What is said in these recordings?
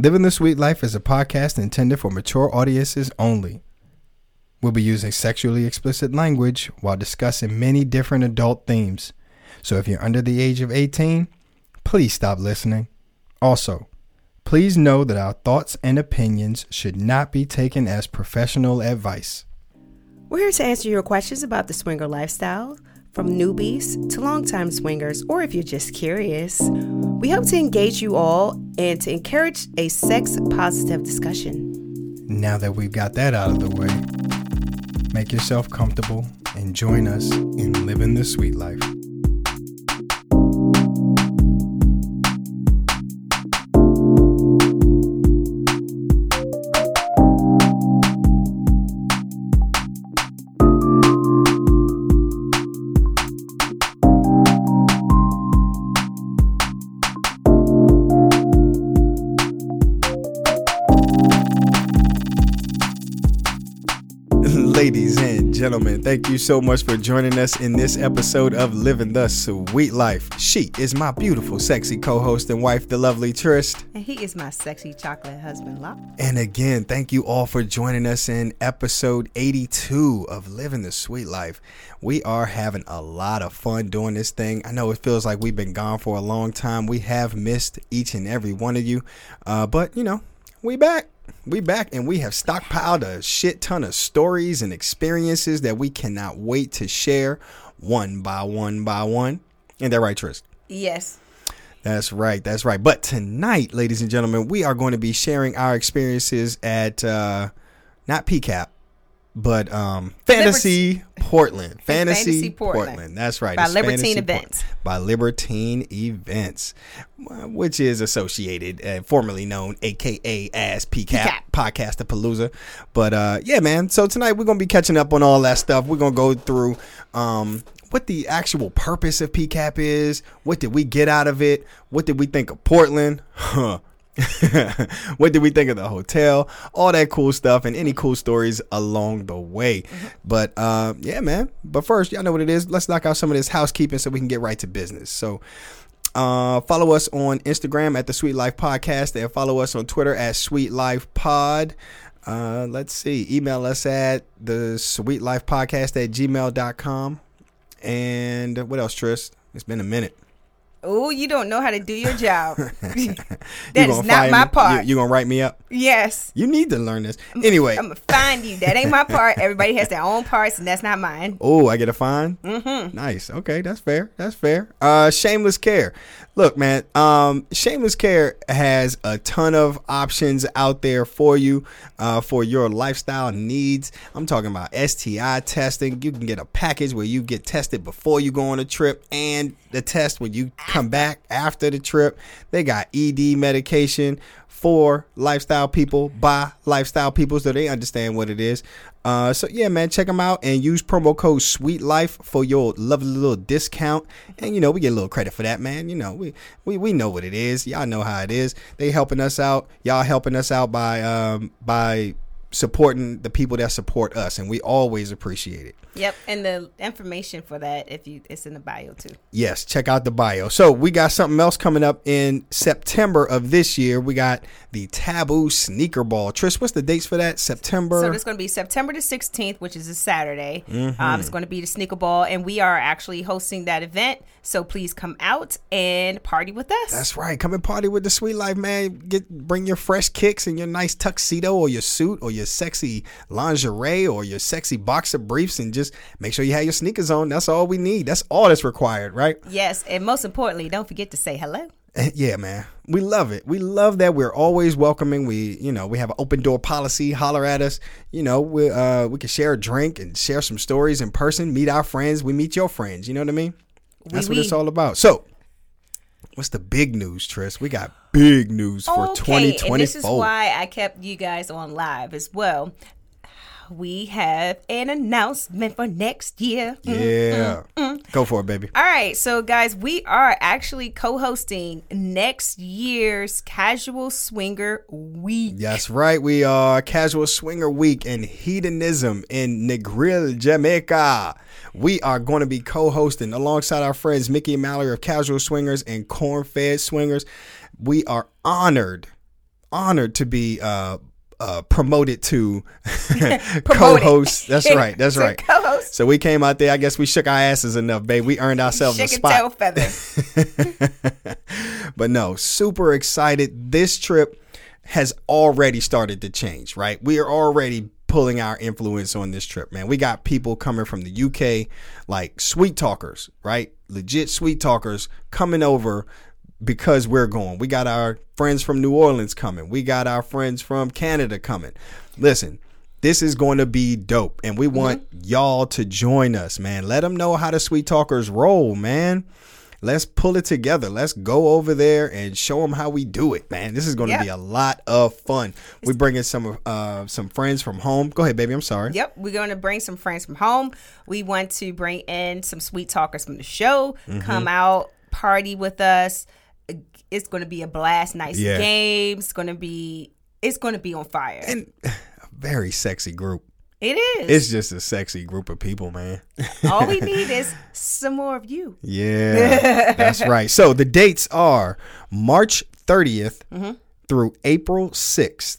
Living the Suite Life is a podcast intended for mature audiences only. We'll be using sexually explicit language while discussing many different adult themes. So if you're under the age of 18, please stop listening. Also, please know that our thoughts and opinions should not be taken as professional advice. We're here to answer your questions about the swinger lifestyle, from newbies to longtime swingers, or if you're just curious. We hope to engage you all and to encourage a sex positive discussion. Now that we've got that out of the way, make yourself comfortable and join us in living the suite life. Gentlemen, thank you so much for joining us in this episode of Living the Suite Life. She is my beautiful, sexy co host and wife, the lovely Tryst. And he is my sexy chocolate husband, Loq. And again, thank you all for joining us in episode 82 of Living the Suite Life. We are having a lot of fun doing this thing. I know it feels like we've been gone for a long time. We have missed each and every one of you, uh, but you know, we back. We back and we have stockpiled a shit ton of stories and experiences that we cannot wait to share one by one by one. Ain't that right, Tryst? Yes. That's right. That's right. But tonight, ladies and gentlemen, we are going to be sharing our experiences at uh not PCAP, but um Fantasy Portland. Fantasy, Fantasy Portland. Portland. That's right. By It's Libertine Fantasy Events. By Libertine Events, which is associated, uh, formerly known, aka as PCAP, Podcast Podcaster Palooza. But uh, yeah, man. So tonight we're gonna be catching up on all that stuff. We're gonna go through um, what the actual purpose of PCAP is. What did we get out of it? What did we think of Portland? Huh. what did we think of the hotel? All that cool stuff and any cool stories along the way. But uh, yeah, man. But first, y'all know what it is. Let's knock out some of this housekeeping so we can get right to business. So uh, follow us on Instagram at the Suite Life Podcast and follow us on Twitter at Suite Life Pod. Uh, let's see. Email us at the Suite Life Podcast at gmail.com. And what else, Tryst? It's been a minute. Oh, you don't know how to do your job. That is not my me? part. You, you gonna write me up? yes. You need to learn this. Anyway, I'm gonna find you. That ain't my part. Everybody has their own parts, and that's not mine. Oh, I get a fine. Mm-hmm. Nice. Okay, that's fair. That's fair. Uh, shameless care. Look, man. Um, shameless care has a ton of options out there for you, uh, for your lifestyle needs. I'm talking about STI testing. You can get a package where you get tested before you go on a trip, and the test when you come back after the trip. They got ED medication for lifestyle people by lifestyle people so they understand what it is. Uh, so yeah, man, check them out and use promo code Suite Life for your lovely little discount. And you know, we get a little credit for that, man. You know, we we, we know what it is. Y'all know how it is. They helping us out. Y'all helping us out by um by supporting the people that support us, and we always appreciate it. Yep. And the information for that, if you, it's in the bio too. Yes, check out the bio. So we got something else coming up in September of this year. We got the Taboo Sneaker Ball. Trish, what's the dates for that? September. So it's going to be September the 16th, which is a Saturday. Mm-hmm. Um, it's going to be the Sneaker Ball, and we are actually hosting that event. So please come out and party with us. That's right. Come and party with the Suite Life, man. Get bring your fresh kicks and your nice tuxedo or your suit or your sexy lingerie or your sexy boxer briefs and just make sure you have your sneakers on. That's all we need. That's all that's required, right? yes, and most importantly, don't forget to say hello. Yeah, man. We love it. We love that we're always welcoming. We, you know, we have an open door policy. Holler at us. You know, we uh we can share a drink and share some stories in person, meet our friends, we meet your friends. You know what I mean? That's what oui. it's all about. So, what's the big news, Tryst? We got big news for okay, 2024. and this is why I kept you guys on live as well. We have an announcement for next year. yeah. Mm, Go for it, baby. All right, so guys, we are actually co-hosting next year's Casual Swinger Week. That's right. We are Casual Swinger Week and Hedonism in Negril, Jamaica. We are going to be co hosting alongside our friends Mickey and Mallory of Casual Swingers and Corn Fed Swingers. We are honored, honored to be uh, uh, promoted to co-host. That's right. That's right. co-host. So we came out there. I guess we shook our asses enough, babe. We earned ourselves a spot. tail feather. but no, super excited. This trip has already started to change, right? We are already pulling our influence on this trip, man. We got people coming from the UK, like sweet talkers, right? Legit sweet talkers coming over because we're going. We got our friends from New Orleans coming. We got our friends from Canada coming. Listen, this is going to be dope, and we want y'all to join us, man. Let them know how the sweet talkers roll, man. Let's pull it together. Let's go over there and show them how we do it, man. This is going to Yep. be a lot of fun. We bring in some uh some friends from home. Go ahead, baby. I'm sorry. Yep, we're going to bring some friends from home. We want to bring in some sweet talkers from the show. Mm-hmm. Come out, party with us. It's going to be a blast. Nice Yeah. games. It's going to be. It's going to be on fire. And a very sexy group. it is. It's just a sexy group of people, man. All we need is some more of you. Yeah, that's right. So the dates are March 30th Mm-hmm. through April 6th,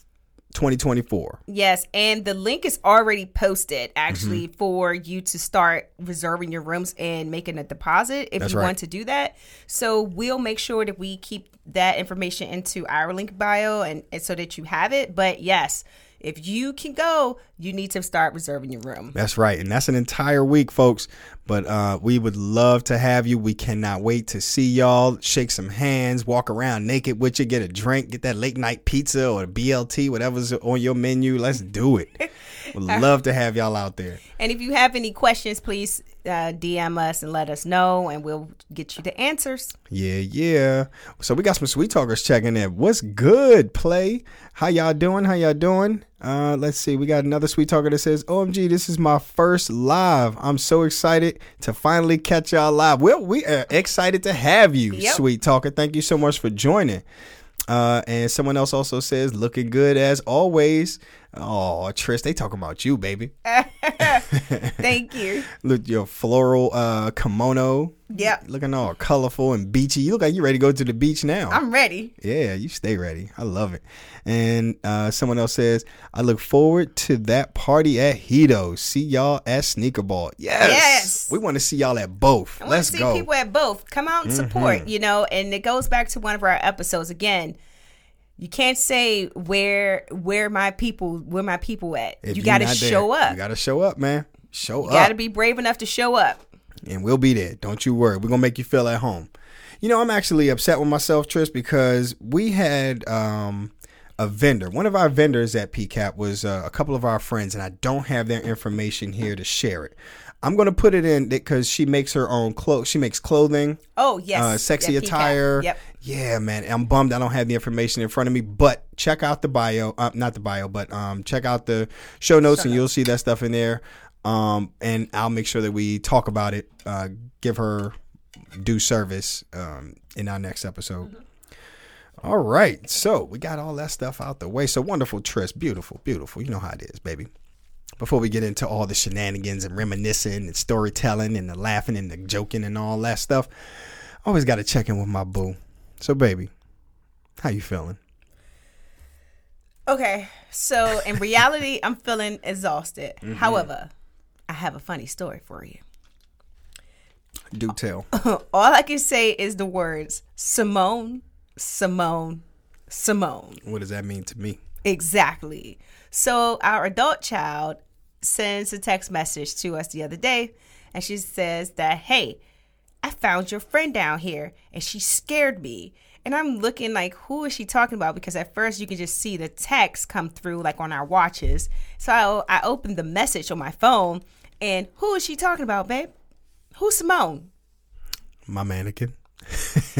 2024. Yes, and the link is already posted actually Mm-hmm. for you to start reserving your rooms and making a deposit if That's you right. want to do that. So we'll make sure that we keep that information into our link bio and, and so that you have it. But yes, if you can go, you need to start reserving your room. That's right. And that's an entire week, folks. But uh, we would love to have you. We cannot wait to see y'all, shake some hands, walk around naked with you, get a drink, get that late night pizza or BLT, whatever's on your menu. Let's do it. Would love to have y'all out there. And if you have any questions, please uh, DM us and let us know, and we'll get you the answers. Yeah, yeah. So we got some sweet talkers checking in. What's good, play? How y'all doing? How y'all doing? Uh, let's see. We got another sweet talker that says, "OMG, this is my first live. I'm so excited to finally catch y'all live. Well, we are excited to have you, Yep. sweet talker. Thank you so much for joining." Uh, and someone else also says, "Looking good as always." Oh, Trish, they talking about you, baby. Thank you. Look, your floral uh kimono. Yep. Looking all colorful and beachy. You look like you ready to go to the beach now. I'm ready. Yeah, you stay ready. I love it. And uh, someone else says, I look forward to that party at Hedo. See y'all at Sneaker Ball. Yes. Yes. We want to see y'all at both. I Let's see go. Mm-hmm. people at both. Come out and support, you know, and it goes back to one of our episodes again. You can't say where where my people where my people at. If you got to not there, show up. You got to show up, man. Show You up. You got to be brave enough to show up. and we'll be there. Don't you worry. We're gonna make you feel at home. You know, I'm actually upset with myself, Tris, because we had um, a vendor. One of our vendors at PCAP was uh, a couple of our friends, and I don't have their information here to share it. I'm gonna put it in because she makes her own clothes. She makes clothing, Oh yes, uh, sexy attire. Yep. Yeah, man. I'm bummed I don't have the information in front of me, but check out the bio. Uh, not the bio, but um, check out the show notes, and you'll see that stuff in there. Um, and I'll make sure that we talk about it. Uh, give her due service um, in our next episode. All right, so we got all that stuff out the way. So wonderful, Tryst. Beautiful, beautiful. You know how it is, baby. Before we get into all the shenanigans and reminiscing and storytelling and the laughing and the joking and all that stuff, I always got to check in with my boo. So, baby, how you feeling? Okay, so in reality, I'm feeling exhausted. Mm-hmm. However, I have a funny story for you. Do tell. All I can say is the words Simone, Simone, Simone. what does that mean to me? Exactly. So our adult child sends a text message to us the other day and she says that, hey, I found your friend down here and she scared me. And I'm looking like, who is she talking about? Because at first you can just see the text come through like on our watches. So I, I opened the message on my phone and who is she talking about, babe? Who's Simone? My mannequin.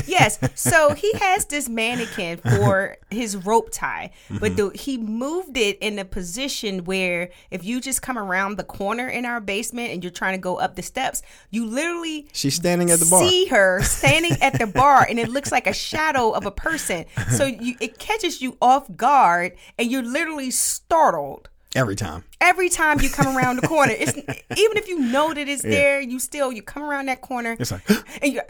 Yes. So he has this mannequin for his rope tie, but mm-hmm. the, he moved it in a position where if you just come around the corner in our basement and you're trying to go up the steps, you literally She's standing at the bar. see her standing at the bar and it looks like a shadow of a person. So you, it catches you off guard and you're literally startled Every time. every time you come around the corner. It's even if you know that it's there, you still you come around that corner It's like, and you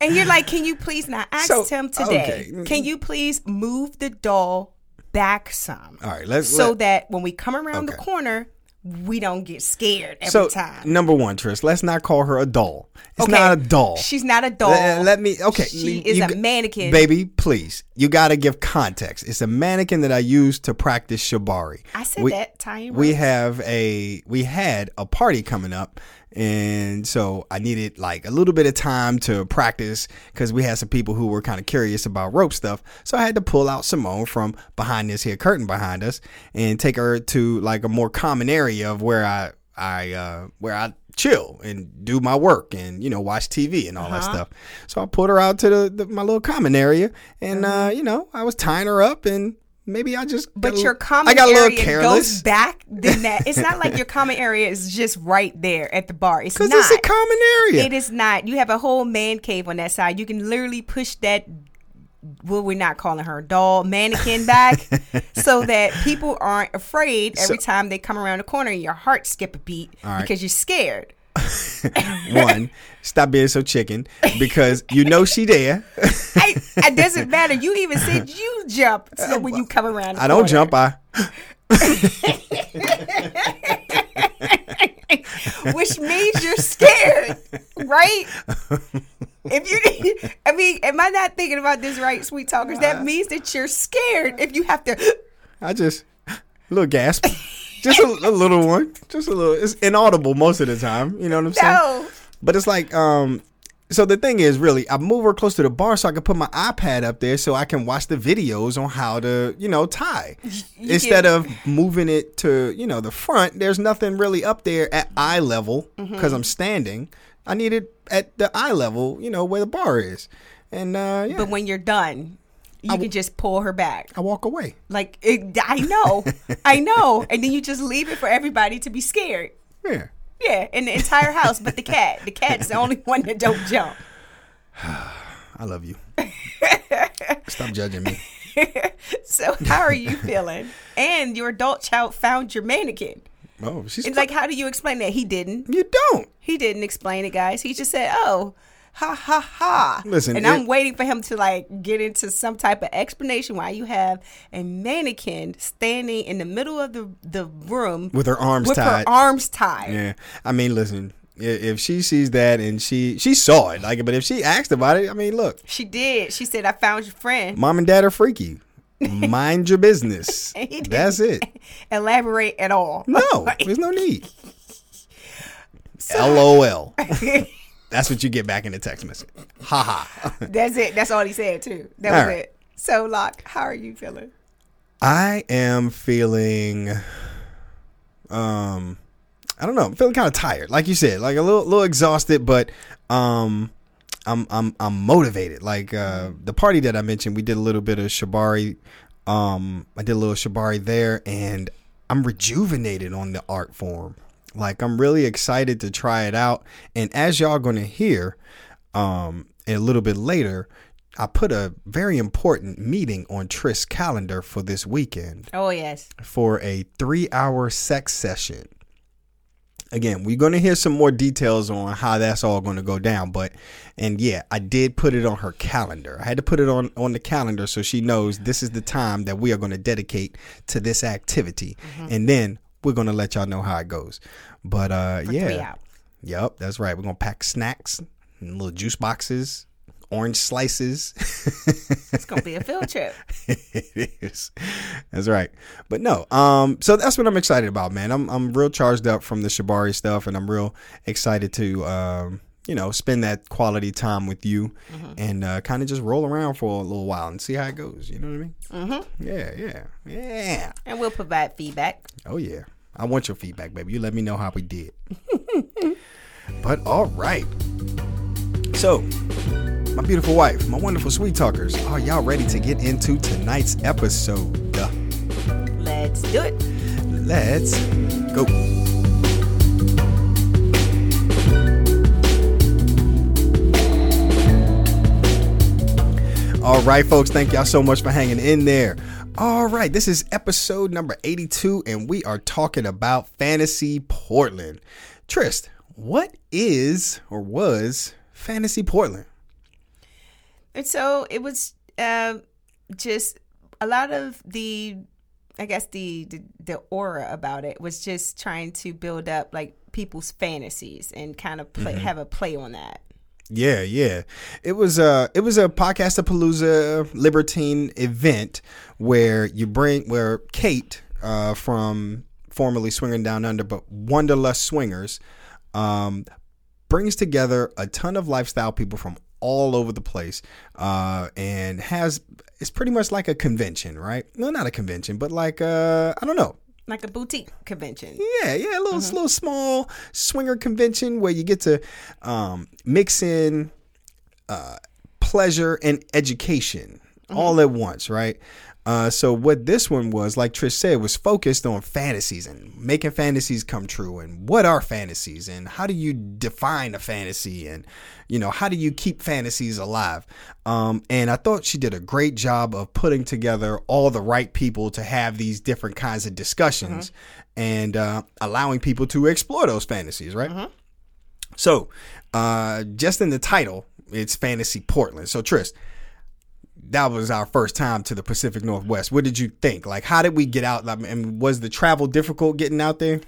and you're like, can you please not ask So, him today? okay. Mm-hmm. Can you please move the doll back some? All right, let's so let- that when we come around the corner, we don't get scared every so time. number one, Tryst, let's not call her a doll. It's Okay, not a doll. She's not a doll. Let, let me okay. She you- is you a mannequin. Baby, please. You got to give context. It's a mannequin that I use to practice shibari. I said We- that. Tying We have a we had a party coming up and so I needed like a little bit of time to practice cuz we had some people who were kind of curious about rope stuff. So I had to pull out Simone from behind this here curtain behind us and take her to like a more common area of where I I uh where I chill and do my work and you know watch TV and all that Uh-huh. stuff. So I pulled her out to the, the my little common area and uh you know I was tying her up and maybe I just But got your common I got a little area careless. goes back than that. It's not like your common area is just right there at the bar. It's not. it's a common area. It is not. You have a whole man cave on that side. You can literally push that. Well, we're not calling her doll mannequin back, so that people aren't afraid every So- time they come around the corner. and Your heart skip a beat right. because you're scared. One, stop being so chicken because you know she there. I, it doesn't matter. You even said you jump so uh, when you come around. I don't corner. jump. I which means you're scared, right? If you, I mean, am I not thinking about this right, sweet talkers? That uh, means that you're scared if you have to. I just a little gasp, just a, a little one, just a little. It's inaudible most of the time. You know what I'm saying? No. But it's like um. So the thing is, really, I move her close to the bar so I can put my iPad up there so I can watch the videos on how to, you know, tie. you Instead of moving it to, you know, the front, there's nothing really up there at eye level Mm-hmm. because I'm standing. I need it at the eye level, you know, where the bar is. And uh, yeah, But when you're done, you can just pull her back. I walk away. Like it, I know, I know, and then you just leave it for everybody to be scared. Yeah. Yeah, in the entire house, but the cat. The cat's the only one that don't jump. I love you. Stop judging me. So how are you feeling? And your adult child found your mannequin. Oh, she's It's like, how do you explain that? He didn't. you don't. He didn't explain it, guys. He just said, "Oh, ha ha ha." Listen, and I'm waiting for him to like get into some type of explanation why you have a mannequin standing in the middle of the the room With her arms with tied. her arms tied. Yeah, I mean, listen. If she sees that and she she saw it, like, but if she asked about it, I mean, look, She did. She said, "I found your friend." mom and dad are freaky. Mind your business. That's it. Elaborate at all? No, there's no need. LOL. That's what you get back in the text message. Ha ha. That's it. That's all he said too. That All was right. it. So, Loq, how are you feeling? I am feeling um I don't know, I'm feeling kind of tired. Like you said, like a little little exhausted, but um I'm I'm I'm motivated. Like uh the party that I mentioned, we did a little bit of shibari um I did a little shibari there and I'm rejuvenated on the art form. Like I'm really excited to try it out and as y'all going to hear um a little bit later I put a very important meeting on Tryst' calendar for this weekend Oh yes. for a three hour sex session. Again, we're going to hear some more details on how that's all going to go down. But, and yeah, I did put it on her calendar. I had to put it on, on the calendar so she knows this is the time that we are going to dedicate to this activity. Mm-hmm. And then we're going to let y'all know how it goes. But, uh, yeah. three. Yep, that's right. We're going to pack snacks, and little juice boxes, orange slices. It's gonna be a field trip. it is. That's right. But no, um, so that's what I'm excited about, man. I'm I'm real charged up from the Shibari stuff, and I'm real excited to um, you know, spend that quality time with you, and uh, kind of just roll around for a little while and see how it goes. You know what I mean? Mm-hmm. Yeah, yeah, yeah. And we'll provide feedback. Oh yeah. I want your feedback, baby. You let me know how we did. but all right. So, my beautiful wife, my wonderful sweet talkers, are y'all ready to get into tonight's episode? Let's do it. Let's go. All right, folks, thank y'all so much for hanging in there. All right, this is episode number 82, and we are talking about Fantasy Portland. Tryst, what is or was Fantasy Portland? And so it was uh, just a lot of the, I guess the, the the aura about it was just trying to build up like people's fantasies and kind of play, have a play on that. Yeah, yeah. It was a it was a podcast palooza libertine event where you bring where Kate uh, from formerly Swinging Down Under, but Wanderlust Swingers, um, brings together a ton of lifestyle people from all over the place, uh, and has it's pretty much like a convention, right? No, not a convention, but like uh, I don't know, Like a boutique convention. yeah, yeah, a little, little small swinger convention where you get to um, mix in uh, pleasure and education all at once, right? Uh, so what this one was, like Trish said, was focused on fantasies and making fantasies come true, and what are fantasies, and how do you define a fantasy, and you know how do you keep fantasies alive? Um, and I thought she did a great job of putting together all the right people to have these different kinds of discussions, and uh, allowing people to explore those fantasies, right? So, uh, just in the title, it's Fantasy Portland. So, Tryst, that was our first time to the Pacific Northwest. What did you think? Like, how did we get out? I mean, was the travel difficult getting out there?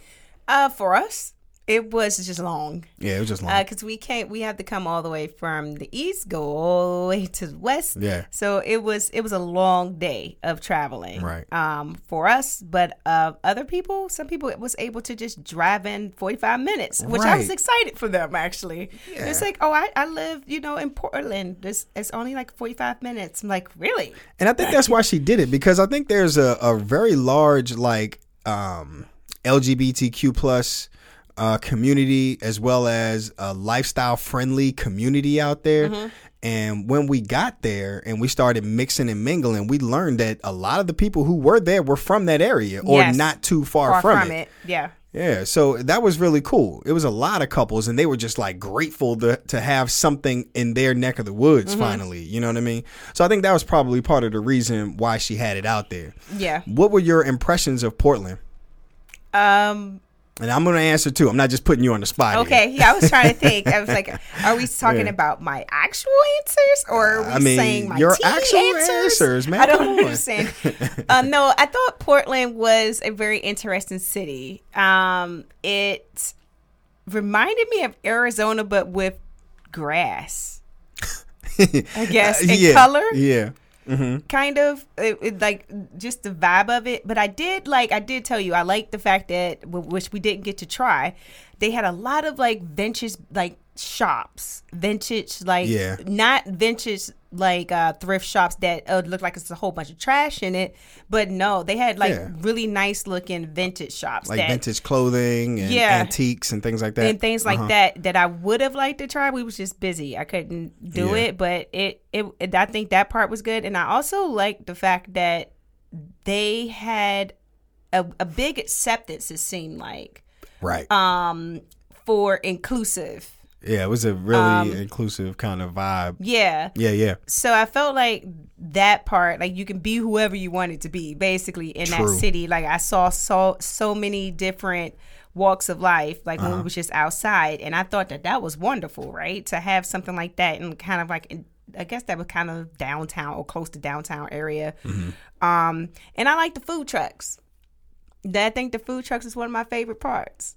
Uh, for us, it was just long. Yeah, it was just long. because we can't we have to come all the way from the east go all the way to the west Yeah. so it was it was a long day of traveling Right. um for us but uh other people some people was able to just drive in 45 minutes which i was excited for them actually it's like oh I, I live you know in portland this it's only like 45 minutes i'm like really And I think that's why she did it because I think there's a, a very large like um, LGBTQ plus uh, community as well as a lifestyle friendly community out there. And when we got there and we started mixing and mingling, we learned that a lot of the people who were there were from that area or Yes. not too far, far from, from it. it yeah Yeah, so that was really cool. It was a lot of couples, and they were just like grateful to to have something in their neck of the woods finally. You know what I mean? So I think that was probably part of the reason why she had it out there. yeah What were your impressions of Portland? um And I'm gonna answer too. I'm not just putting you on the spot. here. Okay, yeah, I was trying to think. I was like, are we talking Yeah. about my actual answers or are we I mean, saying my your actual answers? answers, man, I don't understand. uh, no, I thought Portland was a very interesting city. Um, it reminded me of Arizona, but with grass, I guess, in yeah, color Yeah. Mm-hmm. kind of it, it, like just the vibe of it. But i did like i did tell you i like the fact that which we didn't get to try they had a lot of like vintage like shops. Vintage like Yeah. not vintage like uh thrift shops that uh, look like it's a whole bunch of trash in it but no they had like Yeah. really nice looking vintage shops Like that vintage clothing and Yeah. antiques and things like that. and things like Uh-huh. that that I would have liked to try. We was just busy. I couldn't do Yeah. it, but it, it it I think that part was good. And I also liked the fact that they had a, a big acceptance. It seemed like Right. um for inclusive. Yeah, it was a really um, inclusive kind of vibe. Yeah. Yeah, yeah. So I felt like that part, like you can be whoever you wanted to be, basically in that city. Like I saw so so many different walks of life, like Uh-huh. when we was just outside, and I thought that that was wonderful, right? To have something like that and kind of like. I guess that was kind of downtown or close to downtown area. Mm-hmm. Um, and I like the food trucks. I think the food trucks is one of my favorite parts.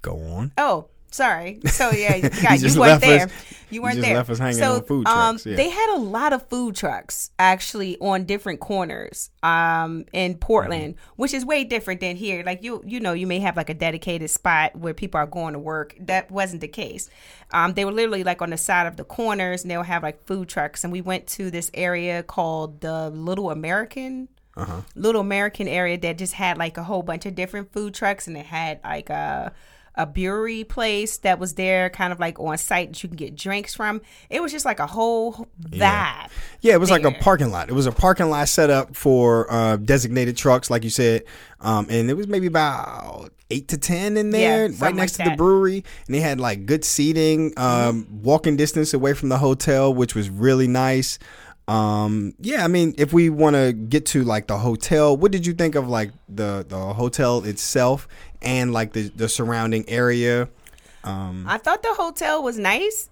Go on. Oh, sorry. So yeah, you, You got, just you weren't left us- there. you weren't there. left us hanging so, on food um, yeah. they had a lot of food trucks actually on different corners um, in Portland, Mm-hmm. which is way different than here. Like you, you know, you may have like a dedicated spot where people are going to work. That wasn't the case. Um, they were literally like on the side of the corners, and they'll have like food trucks. And we went to this area called the Little American Uh-huh. little American area that just had like a whole bunch of different food trucks and it had like a a brewery place that was there kind of like on site that you can get drinks from. It was just like a whole vibe. Yeah, it was like a parking lot. It was a parking lot set up for uh, designated trucks, like you said, um, and it was maybe about eight to ten in there, right next like to the brewery, and they had like good seating, um, walking distance away from the hotel, which was really nice. Um, yeah, I mean, if we want to get to like the hotel, what did you think of like the the hotel itself and like the the surrounding area? Um, I thought the hotel was nice.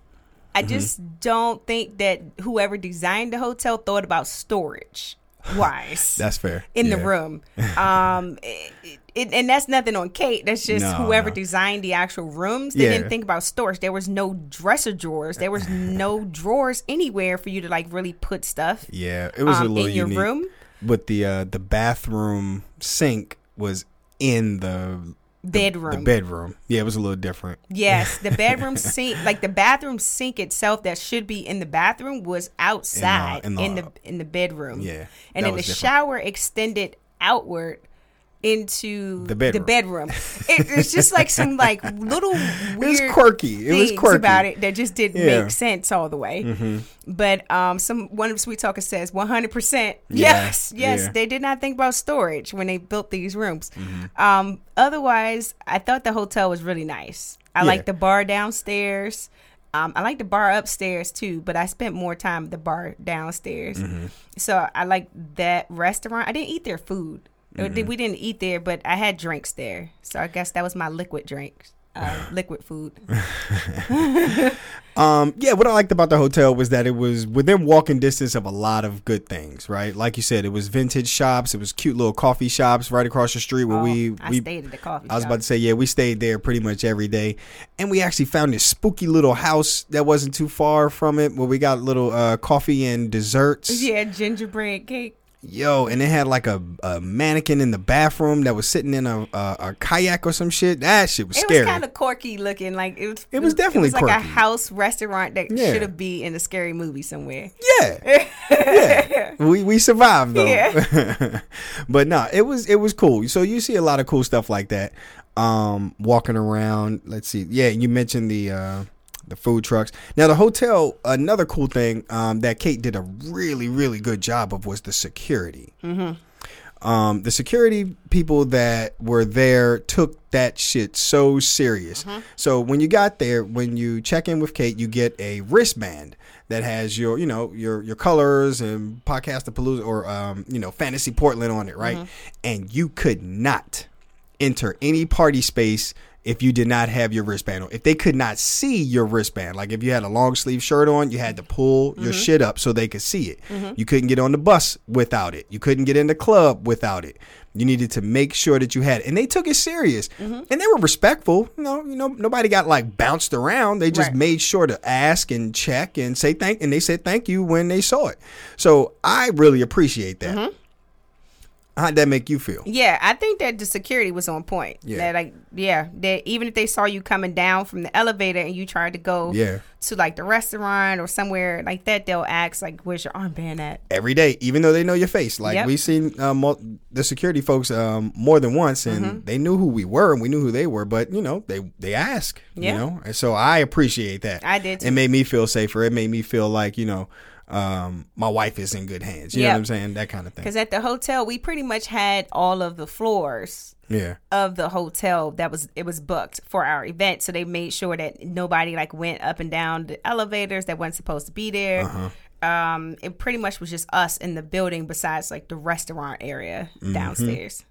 I Mm-hmm. just don't think that whoever designed the hotel thought about storage wise That's fair. in the room. Um, it, it, and that's nothing on Kate. That's just No, whoever no. designed the actual rooms. They Yeah. didn't think about storage. There was no dresser drawers. There was no drawers anywhere for you to like really put stuff Yeah, it was a um, little in your unique. room. But the uh, the bathroom sink was in the Bedroom. the bedroom. Yeah, it was a little different. Yes, the bedroom sink, like the bathroom sink itself, that should be in the bathroom, was outside in in the- the in the, bedroom. Yeah, and then the different. shower extended outward into The bedroom. bedroom. It, it's just like some like little It weird was quirky. It was things quirky about it that just didn't Yeah. Mm-hmm. make sense all the way. But um, some one of the sweet talkers says 100. percent Yes, yes, yeah. Mm-hmm. they did not think about storage when they built these rooms. Um, otherwise, I thought the hotel was really nice. I Yeah. like the bar downstairs. Um, I like the bar upstairs too, but I spent more time at the bar downstairs. Mm-hmm. So I like that restaurant. I didn't eat their food. Mm-hmm. We didn't eat there, but I had drinks there. So I guess that was my liquid drinks, uh, liquid food. Um, yeah, what I liked about the hotel was that it was within walking distance of a lot of good things, right? Like you said, it was vintage shops, it was cute little coffee shops right across the street where Oh, we I we stayed at the coffee I was shop. about to say, yeah, we stayed there pretty much every day. And we actually found this spooky little house that wasn't too far from it where we got little uh, coffee and desserts. yeah, gingerbread cake. Yo, and it had like a, a mannequin in the bathroom that was sitting in a, a, a kayak or some shit. That shit was It scary. was kind of quirky looking. Like it was. It was definitely it was like a house restaurant that Yeah. should have been in a scary movie somewhere. yeah. yeah. We we survived though. Yeah. but no, it was it was cool. So you see a lot of cool stuff like that. Um walking around. Let's see. Yeah, you mentioned the uh the food trucks. Now the hotel, another cool thing um, that Kate did a really, really good job of was the security. Um, the security people that were there took that shit so serious. So when you got there, when you check in with Kate, you get a wristband that has your, you know, your your colors and podcast of Palooza or um, you know, Fantasy Portland on it, right? And you could not enter any party space if you did not have your wristband on. If they could not see your wristband, like if you had a long sleeve shirt on, you had to pull your mm-hmm. shit up so they could see it. Mm-hmm. You couldn't get on the bus without it. You couldn't get in the club without it. You needed to make sure that you had it. And they took it serious. Mm-hmm. And they were respectful. You know, you know, nobody got like bounced around. They just Right. made sure to ask and check and say thank and they said thank you when they saw it. So I really appreciate that. How'd that make you feel? Yeah, I think that the security was on point. Yeah. That like yeah, that even if they saw you coming down from the elevator and you tried to go Yeah. to like the restaurant or somewhere like that, they'll ask like, "Where's your armband at?" every day, even though they know your face. Like Yep. we've seen um, the security folks um, more than once, and Mm-hmm. they knew who we were and we knew who they were. But you know, they they ask. Yeah. You know, and so I appreciate that. I did It made me feel safer. It made me feel like you know, um, my wife is in good hands. You know what I'm saying? That kind of thing. Because at the hotel, we pretty much had all of the floors Yeah. of the hotel that was it was booked for our event so they made sure that nobody like went up and down the elevators that weren't supposed to be there Uh-huh. um it pretty much was just us in the building besides like the restaurant area Mm-hmm. downstairs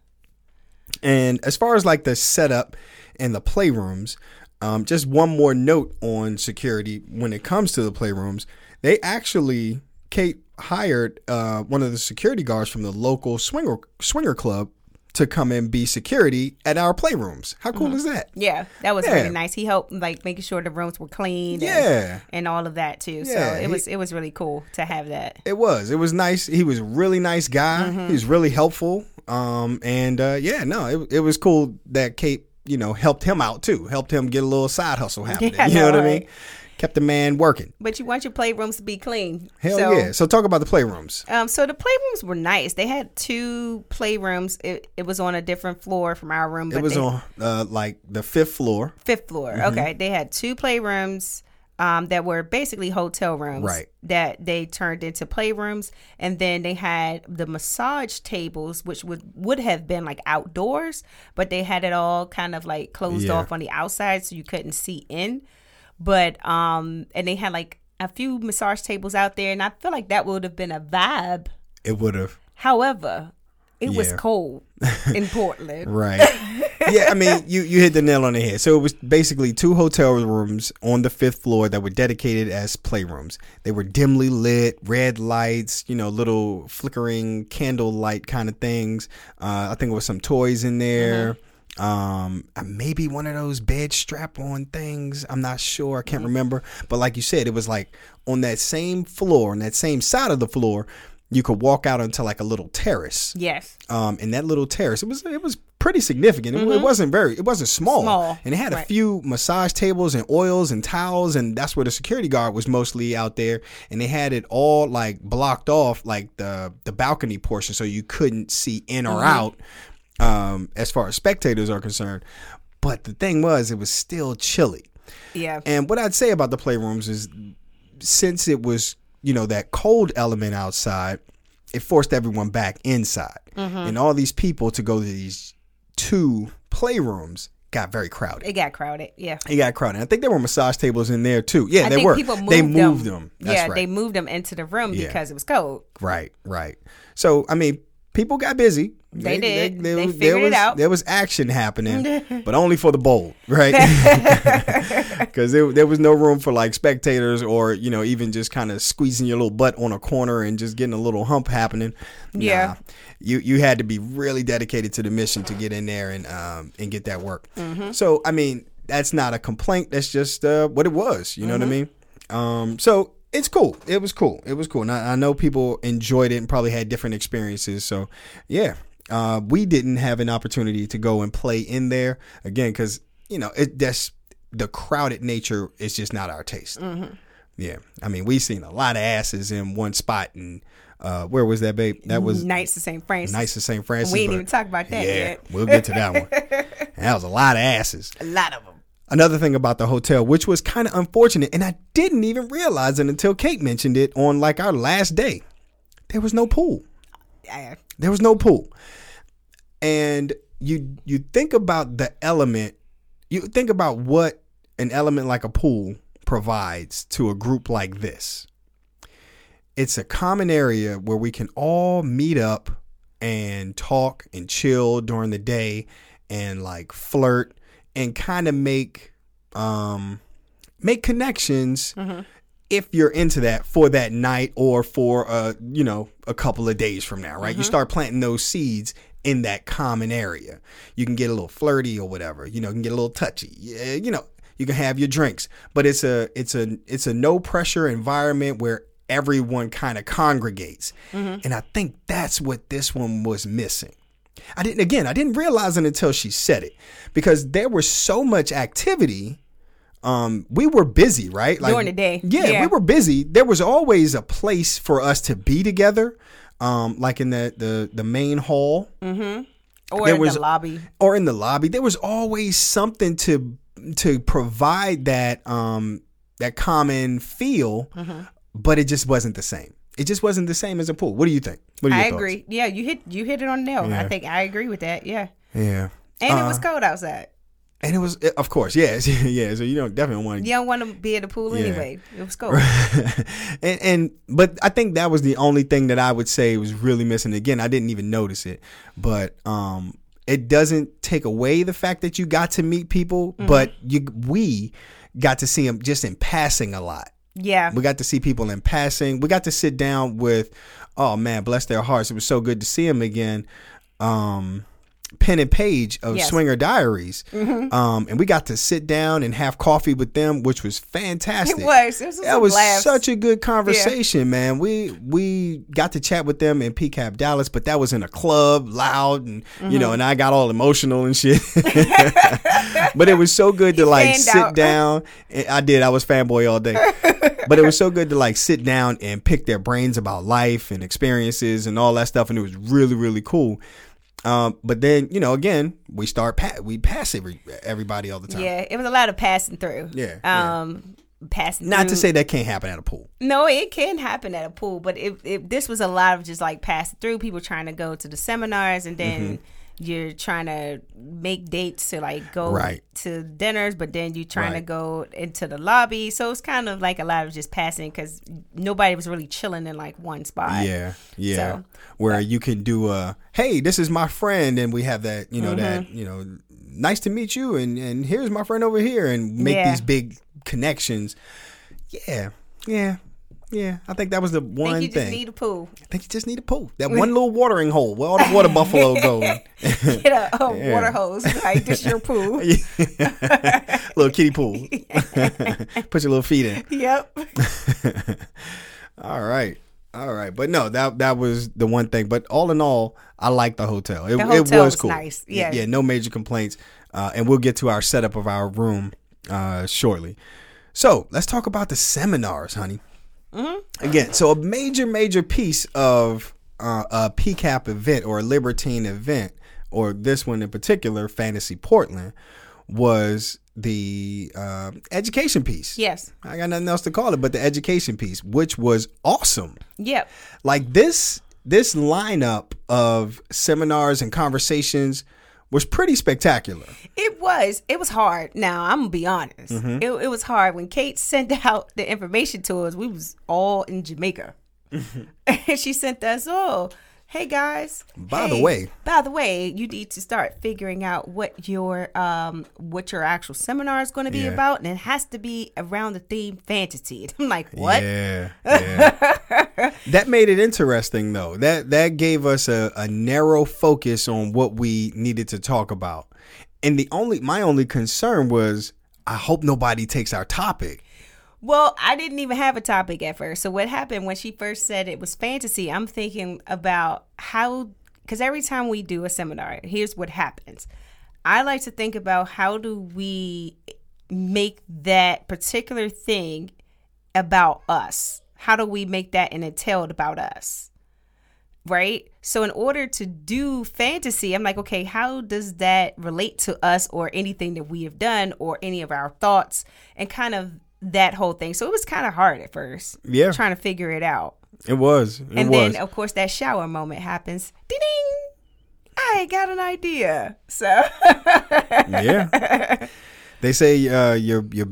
And as far as like the setup and the playrooms, um, just one more note on security when it comes to the playrooms. They actually, Kate hired uh, one of the security guards from the local swinger swinger club to come and be security at our playrooms. How cool is that? yeah that was Yeah. really nice he helped like making sure the rooms were clean and, Yeah. and all of that too Yeah, so it he- was it was really cool to have that It was. It was nice. He was a really nice guy. He was really helpful. Um, and uh, yeah, no, it, it was cool that Kate, you know, helped him out too. Helped him get a little side hustle happening. Yeah, you know, know, what I mean? Kept the man working. but you want your playrooms to be clean Hell so, yeah. So talk about the playrooms. Um, so the playrooms were nice. They had two playrooms. It, it was on a different floor from our room. But It was they, on uh, like the fifth floor. fifth floor. Mm-hmm. Okay, they had two playrooms um, that were basically hotel rooms. Right. That they turned into playrooms, and then they had the massage tables, which would would have been like outdoors, but they had it all kind of like closed Yeah. off on the outside, so you couldn't see in. But um, and they had like a few massage tables out there, and I feel like that would have been a vibe It would have. However, It was Yeah. cold in Portland. Right. yeah, I mean, you you hit the nail on the head. So it was basically two hotel rooms on the fifth floor that were dedicated as playrooms. They were dimly lit, red lights, you know, little flickering candle light kind of things. Uh, I think there was some toys in there. Um, maybe one of those bed strap on things. I'm not sure. I can't remember. But like you said, it was like on that same floor, on that same side of the floor, you could walk out onto like a little terrace Yes. um, in that little terrace. It was it was pretty significant. It, it wasn't very it wasn't small, Mm-hmm. Small, and it had a few massage tables and oils and towels, and that's where the security guard was mostly out there. And they had it all like blocked off, like the the balcony portion, so you couldn't see in or Mm-hmm. out um, as far as spectators are concerned. But the thing was, it was still chilly. Yeah. And what I'd say about the playrooms is since it was, you know, that cold element outside, it forced everyone back inside. Mm-hmm. And all these people to go to these two playrooms got very crowded. It got crowded. Yeah. It got crowded. I think there were massage tables in there too. Yeah, I they were. people moved they moved them. them. Yeah, right. they moved them into the room Yeah. because it was cold. Right, right. So I mean, people got busy. They did. They was- figured it was, out. There was action happening, but only for the bold, right? Because there, there was no room for like spectators or you know even just kind of squeezing your little butt on a corner and just getting a little hump happening. Yeah. Nah. you you had to be really dedicated to the mission to get in there and um and get that work. Mm-hmm. So I mean, that's not a complaint. That's just uh, what it was. You know what I Mm-hmm. mean? Um, so it's cool. It was cool. It was cool. And I, I know people enjoyed it and probably had different experiences. So yeah, uh, we didn't have an opportunity to go and play in there again because you know it that's the crowded nature is just not our taste. Mm-hmm. Yeah, I mean we've seen a lot of asses in one spot and. Uh, where was that, babe? That was Nights of St. Francis. nice to St. Francis. We ain't but- even talk about that yeah, yet. we'll get to that one. that was a lot of asses. A lot of them. Another thing about the hotel, which was kind of unfortunate, and I didn't even realize it until Kate mentioned it on like our last day. There was no pool. Yeah. There was no pool. And you you think about the element, you think about what an element like a pool provides to a group like this. It's a common area where we can all meet up and talk and chill during the day and like flirt and kind of make um make connections if you're into that for that night or for uh you know a couple of days from now right? You start planting those seeds in that common area. You can get a little flirty or whatever you know you can get a little touchy you know you can have your drinks. But it's a it's a it's a no pressure environment where everyone kind of congregates and i think that's what this one was missing. I didn't again, I didn't realize it until she said it. Because there was so much activity. Um, we were busy, right? Like, During the day. Yeah, Yeah. we were busy. There was always a place for us to be together. Um, like in the the, the main hall Mm-hmm. Or There in was- the lobby. or in the lobby. There was always something to to provide that um that common feel, Mm-hmm. but it just wasn't the same. It just wasn't the same as a pool. What do you think? What I thoughts? agree. Yeah, you hit you hit it on the nail. Yeah. I think I agree with that. Yeah. Yeah. And it Uh, was cold outside. And it was, of course, yes, yeah. So you don't definitely want to You don't want to be at the pool Yeah. anyway. It was cold. and, and but I think that was the only thing that I would say was really missing. Again, I didn't even notice it, but um, it doesn't take away the fact that you got to meet people, but you we got to see them just in passing a lot. Yeah. We got to see people in passing. We got to sit down with, oh man, bless their hearts. It was so good to see them again. Um, Pen and Page of Yes. Mm-hmm. Swinger Diaries. Um, and we got to sit down and have coffee with them, which was fantastic. It was. It was, That was laughs. such a good conversation, man. We we got to chat with them in PCAP Dallas, but that was in a club, loud, and you Mm-hmm. know, and I got all emotional and shit. but it was so good to like sit out. down. I did. I was fanboy all day. but it was so good to like sit down and pick their brains about life and experiences and all that stuff, and it was really really cool. Um, but then you know, again, we start pa- we pass every everybody all the time. Yeah, it was a lot of passing through. Yeah, yeah. Um, passing. Not to say that can't happen at a pool. No, it can happen at a pool, but if, if this was a lot of just like passing through, people trying to go to the seminars and then Mm-hmm. You're trying to make dates to like go Right. to dinners, but then you're trying to go into the lobby. So it's kind of like a lot of just passing because nobody was really chilling in like one spot. Yeah, yeah. So, Where you can do a, hey, this is my friend, and we have that, you know, that, Mm-hmm. you know, nice to meet you, and and here's my friend over here, and make Yeah. these big connections. Yeah, yeah, yeah. I think that was the I one think you just thing. need a pool. I think you just need a pool, that one little watering hole where all the water buffalo go. Get a, Yeah. water hose. Like this your pool. little kiddie pool. Put your little feet in. yep. All right. All right. But no, that that was the one thing. But all in all, I like the hotel. It, The it hotel was was cool. nice. Yeah. Yeah, no major complaints. Uh, and we'll get to our setup of our room uh, shortly. So let's talk about the seminars, honey. Mm-hmm. Again, so a major, major piece of uh, a PCAP event or a Libertine event, or this one in particular, Fantasy Portland, was the uh, education piece. Yes. I got nothing else to call it but the education piece, which was awesome. Yep. Like this this lineup of seminars and conversations was pretty spectacular. It was. It was hard. Now I'm gonna be honest. Mm-hmm. It, it was hard when Kate sent out the information to us. We was all in Jamaica, and she sent us, "Oh, hey guys. By the way- by the way, you need to start figuring out what your um what your actual seminar is going to be Yeah. about, and it has to be around the theme fantasy." I'm like, "What? Yeah. yeah. that made it interesting though. That that gave us a, a narrow focus on what we needed to talk about. And the only my only concern was I hope nobody takes our topic. Well, I didn't even have a topic at first. So what happened when she first said it was fantasy? I'm thinking about how because every time we do a seminar, here's what happens. I like to think about how do we make that particular thing about us? How do we make that an entailed about us? Right? So in order to do fantasy, I'm like, okay, how does that relate to us or anything that we have done or any of our thoughts and kind of that whole thing. So it was kind of hard at first. Yeah. Trying to figure it out. It was. It and was. then of course that shower moment happens. Ding ding. I got an idea. So yeah. They say uh, your your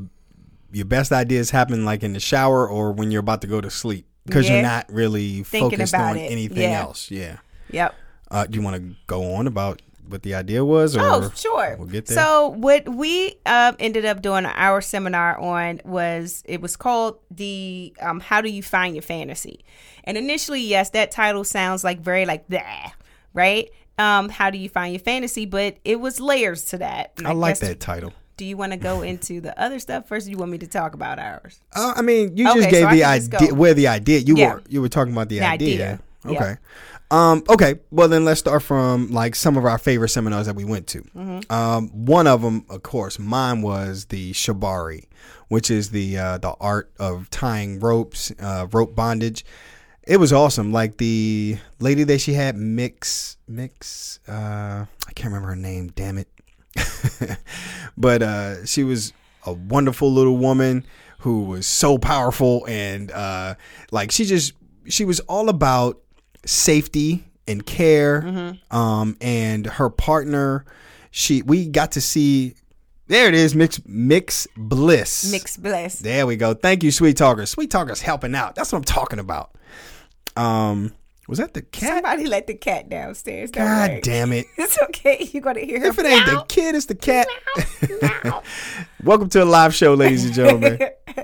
your best ideas happen like in the shower or when you're about to go to sleep because Yeah. you're not really Thinking focused on it. anything Yeah. else. Yeah. Yep. Uh, do you want to go on about what the idea was? Or Oh, sure. We'll get there. So what we um, ended up doing our seminar on was it was called the um, "How Do You Find Your Fantasy?" And initially, yes, that title sounds like very like that, right? Um, how do you find your fantasy? But it was layers to that. And I like that title. Do you want to go into the other stuff first? Or do you want me to talk about ours? Uh, I mean, you Okay, just so gave I the idea where the idea you Yeah. were you were talking about the, The idea. idea. Yeah. Okay. Um, okay. Well, then let's start from like some of our favorite seminars that we went to. Mm-hmm. Um, one of them, of course, mine was the shibari, which is the uh, the art of tying ropes, uh, rope bondage. It was awesome. Like the lady that she had, Mix Mix. Uh, I can't remember her name. Damn it. but uh, she was a wonderful little woman who was so powerful and uh, like she just she was all about safety and care um, and her partner she we got to see there it is mix mix bliss Mixed bliss. there we go thank you sweet talkers sweet talkers helping out that's what i'm talking about um was that the cat Somebody let the cat downstairs. Don't god worry. damn it It's okay. You're gonna hear her. if it ain't the kid, it's the cat. Welcome to a live show, ladies and gentlemen.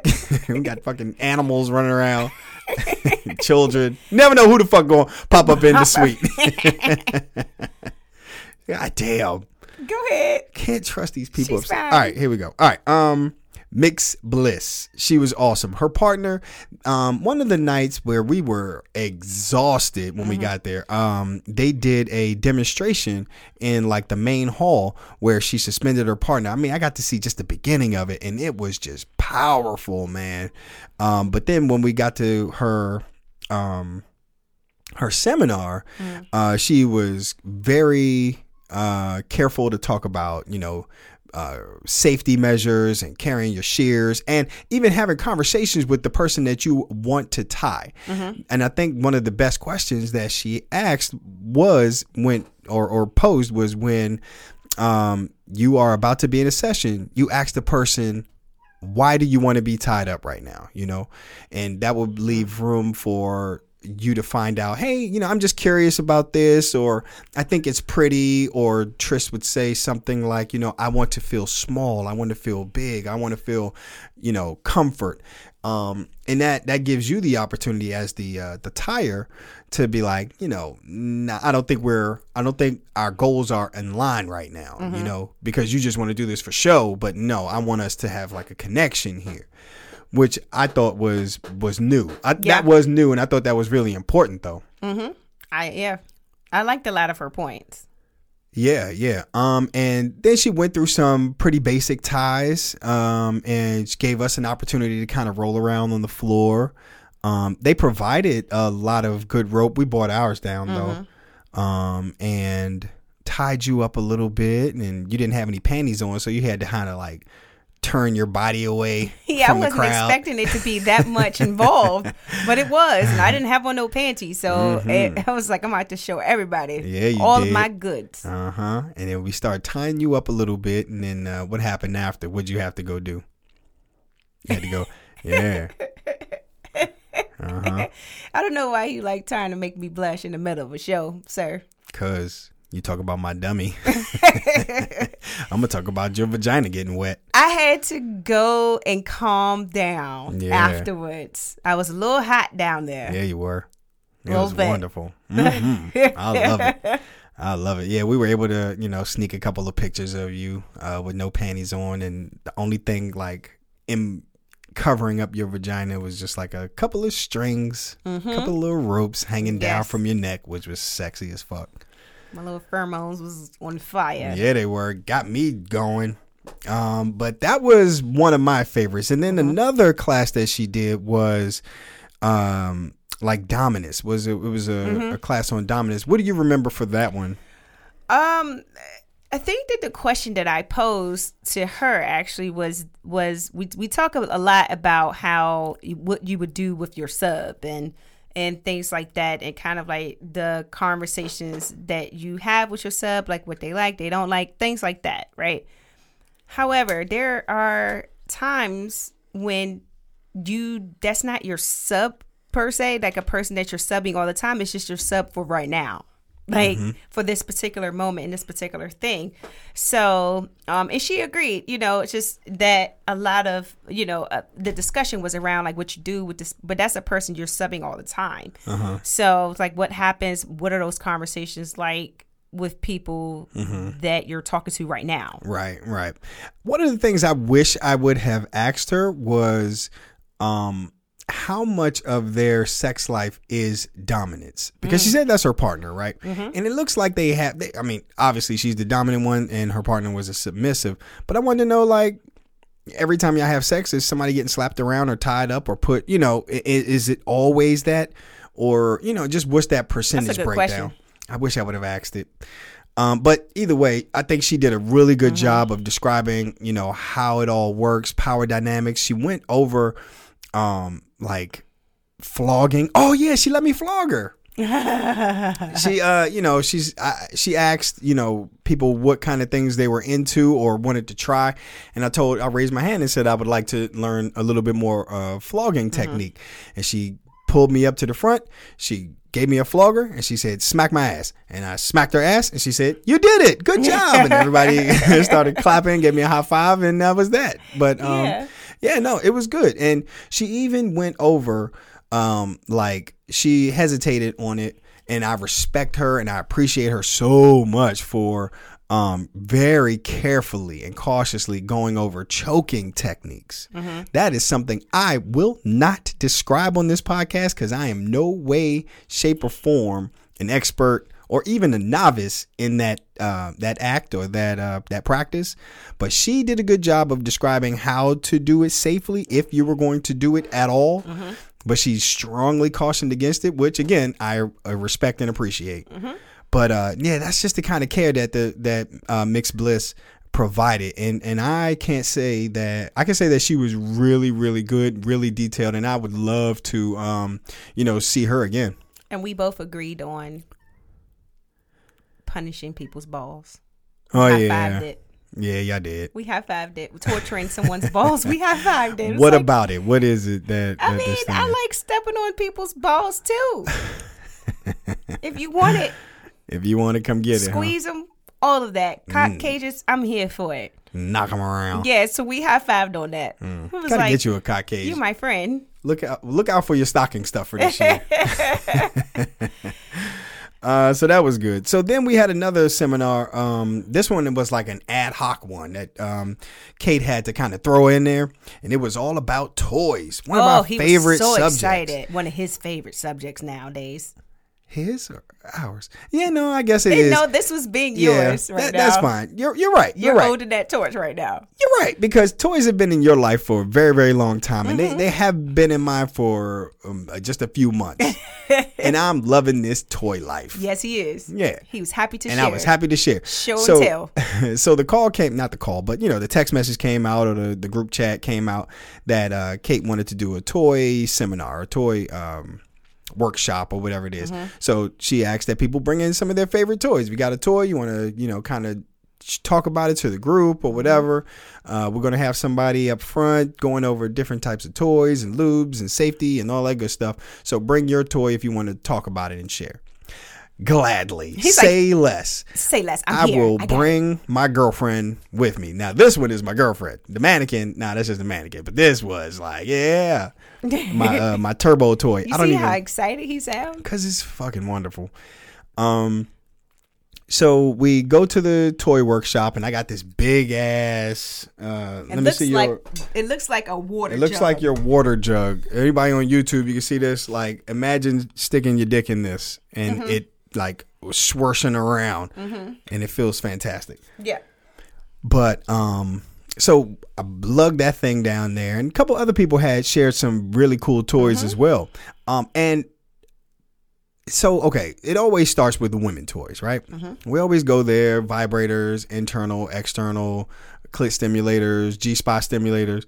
we got fucking animals running around, children. Never know who the fuck going to pop up in the suite. God damn. Go ahead. Can't trust these people. She's upstairs. fine. All right, here we go. All right. Um, Mx. Bliss. She was awesome. Her partner, um, one of the nights where we were exhausted when we Mm-hmm. got there, um, they did a demonstration in like the main hall where she suspended her partner. I mean, I got to see just the beginning of it, and it was just powerful, man. Um, but then when we got to her, um, her seminar, uh, she was very uh, careful to talk about, you know, uh, safety measures and carrying your shears and even having conversations with the person that you want to tie. And I think one of the best questions that she asked was when or or posed was when um you are about to be in a session, you ask the person why do you want to be tied up right now? you know? And that would leave room for you to find out, hey, you know, I'm just curious about this, or I think it's pretty, or Tryst would say something like, you know, I want to feel small, I want to feel big, I want to feel, you know, comfort. Um, and that that gives you the opportunity as the uh, the tire to be like, you know, nah, I don't think we're, I don't think our goals are in line right now, mm-hmm. you know, because you just want to do this for show, but no, I want us to have like a connection here which I thought was was new. I, yeah. That was new, and I thought that was really important, though. Mm-hmm. I yeah, I liked a lot of her points. Yeah, yeah. Um, and then she went through some pretty basic ties. Um, and she gave us an opportunity to kind of roll around on the floor. Um, they provided a lot of good rope. We bought ours down mm-hmm. though. Um, and tied you up a little bit, and you didn't have any panties on, so you had to kind of like turn your body away. Yeah, I wasn't expecting it to be that much involved, but it was, and I didn't have on no panties, so mm-hmm. it, I was like, I'm about to show everybody, yeah, all did. of my goods. Uh huh. And then we start tying you up a little bit, and then uh, what happened after? What'd you have to go do? You had to go, yeah. Uh-huh. I don't know why you like trying to make me blush in the middle of a show, sir. Cause you talk about my dummy. I'm gonna talk about your vagina getting wet. I had to go and calm down yeah. afterwards. I was a little hot down there. Yeah, you were. It was bit. wonderful. Mm-hmm. I love it. I love it. Yeah, we were able to, you know, sneak a couple of pictures of you uh, with no panties on, and the only thing like in covering up your vagina was just like a couple of strings, a mm-hmm. couple of little ropes hanging yes. down from your neck, which was sexy as fuck. My little pheromones was on fire. Yeah, they were. Got me going. Um, but that was one of my favorites. And then mm-hmm. another class that she did was um like Dominus. Was it, it was a, mm-hmm. a class on dominance. What do you remember for that one? Um I think that the question that I posed to her actually was was we we talk a lot about how what you would do with your sub and and things like that and kind of like the conversations that you have with your sub like what they like they don't like things like that right? However there are times when you that's not your sub per se like a person that you're subbing all the time it's just your sub for right now like mm-hmm. for this particular moment in this particular thing so um and she agreed you know it's just that a lot of you know uh, the discussion was around like what you do with this but that's a person you're subbing all the time uh-huh. so it's like what happens what are those conversations like with people mm-hmm. that you're talking to right now right right one of the things i wish i would have asked her was um how much of their sex life is dominance because mm. she said that's her partner right mm-hmm. and it looks like they have they, i mean obviously she's the dominant one and her partner was a submissive but i wanted to know like every time y'all have sex is somebody getting slapped around or tied up or put you know is, is it always that or you know just what's that percentage breakdown question. i wish i would have asked it um, but either way, I think she did a really good mm-hmm. job of describing, you know, how it all works, power dynamics. She went over um, like flogging. Oh yeah, she let me flog her. she uh you know she's uh, she asked you know people what kind of things they were into or wanted to try and i told i raised my hand and said i would like to learn a little bit more uh flogging mm-hmm. technique and she pulled me up to the front she gave me a flogger and she said smack my ass and i smacked her ass and she said you did it good job and everybody started clapping gave me a high five and that was that but um yeah. Yeah, no, it was good. And she even went over um like she hesitated on it and I respect her and I appreciate her so much for um, very carefully and cautiously going over choking techniques. Mm-hmm. That is something I will not describe on this podcast because I am no way, shape, or form an expert or even a novice in that uh, that act or that uh, that practice. But she did a good job of describing how to do it safely if you were going to do it at all. Mm-hmm. But she strongly cautioned against it, which again I, I respect and appreciate. Mm-hmm. But uh, yeah, that's just the kind of care that the that uh, mixed bliss provided and and I can't say that I can say that she was really really good really detailed and I would love to um you know see her again and we both agreed on punishing people's balls. Oh High yeah, it. yeah, y'all did. We high fived it. Torturing someone's balls. We high fived it. It's What like- about it? What is it that? I that mean, I is? like stepping on people's balls too. if you want it, If you want to come get it, huh? squeeze them, all of that. Mm. Cages, I'm here for it. knock them around. Yeah, so we high fived on that. It was Mm. Gotta like, get you a cock cage. you my friend. look out! Look out for your stocking stuff for this year. Uh, so that was good. So then we had another seminar. Um, this one was like an ad hoc one that um, Kate had to kind of throw in there, and it was all about toys. One of oh, our he favorite so subjects. excited. One of his favorite subjects nowadays. His or ours? Yeah, no, I guess it Didn't is. know this was being yeah, yours right that- now. that's fine. You're you're right. You're, You're right. holding that torch right now. You're right because toys have been in your life for a very, very long time, and Mm-hmm. they, they have been in mine for um, uh, just a few months. and I'm loving this toy life. Yes, he is. Yeah. He was happy to and share. I was happy to share. Show and tell. so the call came, not the call, but you know, the text message came out or the, the group chat came out that uh, Kate wanted to do a toy seminar, a toy um, workshop or whatever it is. Mm-hmm. So she asked that people bring in some of their favorite toys. We got a toy, you want to, you know, kind of talk about it to the group Mm-hmm. or whatever. Uh, we're going to have somebody up front going over different types of toys and lubes and safety and all that good stuff. So bring your toy if you want to talk about it and share. Gladly. He's like, Say less. Say less. I'm I here. will I got it. bring my girlfriend with me. Now, this one is my girlfriend. The mannequin, nah, that's just the mannequin. But this was like, yeah, my uh, my turbo toy. You I don't see even how excited he sounds? because it's fucking wonderful. Um, so we go to the toy workshop, and I got this big ass. Uh, It me looks see like your. it looks like a water. Jug. It looks jug. like your water jug. Everybody on YouTube, you can see this. Like, imagine sticking your dick in this, and Mm-hmm. it like swirling around, and it feels fantastic. yeah. But um, so I lugged that thing down there, and a couple other people had shared some really cool toys mm-hmm. as well. Um, and so okay, it always starts with the women toys, right? Mm-hmm. We always go there: vibrators, internal, external, clit stimulators, G spot stimulators.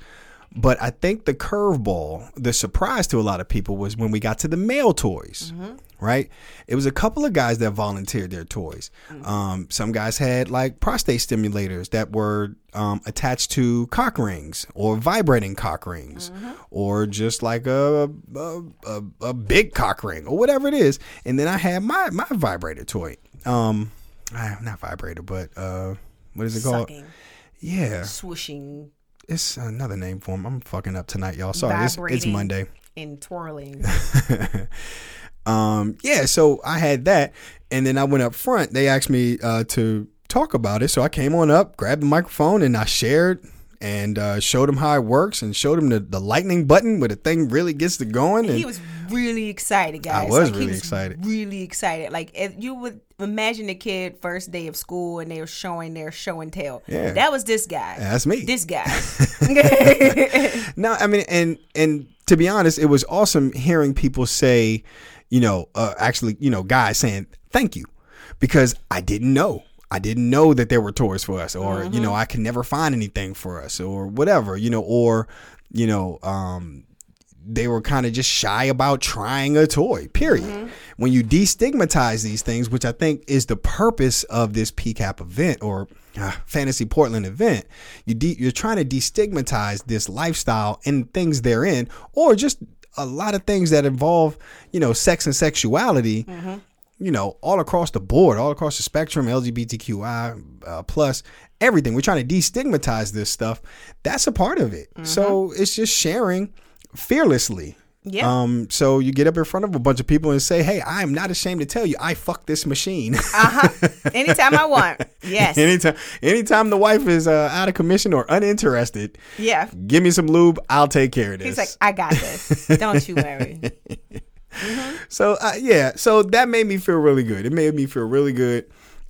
But I think the curveball, the surprise to a lot of people was when we got to the male toys, mm-hmm. Right? It was a couple of guys that volunteered their toys. Um, some guys had like prostate stimulators that were um, attached to cock rings or vibrating cock rings or just like a, a, a, a big cock ring or whatever it is. And then I had my, my vibrator toy. Um, ah, not vibrator, but uh, what is it called? Yeah, swooshing, it's another name for him. I'm fucking up tonight, y'all. Sorry, it's, it's Monday. and twirling. Um, yeah, so I had that, and then I went up front. They asked me uh, to talk about it, so I came on up, grabbed the microphone, and I shared and uh, showed them how it works, and showed them the, the lightning button where the thing really gets to going. And he was really excited, guys. I was Like, he really was excited. Really excited. Like if you would imagine a kid first day of school and they were showing their show and tell. Yeah. That was this guy. that's me. This guy. No, I mean, and and to be honest, it was awesome hearing people say, you know, uh, actually, you know, guys saying thank you because I didn't know. I didn't know that there were toys for us, or you know, I could never find anything for us, or whatever, you know, or you know, um, they were kind of just shy about trying a toy. Period. When you destigmatize these things, which I think is the purpose of this PCAP event or uh, Fantasy Portland event, you de- you're trying to destigmatize this lifestyle and things therein, or just a lot of things that involve, you know, sex and sexuality. You know, all across the board, all across the spectrum, LGBTQI uh, plus everything. We're trying to destigmatize this stuff. That's a part of it. So it's just sharing fearlessly. Yeah. Um. So you get up in front of a bunch of people and say, "Hey, I am not ashamed to tell you, I fuck this machine." uh-huh. Anytime I want. Yes. anytime, anytime the wife is uh, out of commission or uninterested, yeah. give me some lube. I'll take care of this. He's like, I got this. Don't you worry. So uh, yeah, so that made me feel really good. It made me feel really good.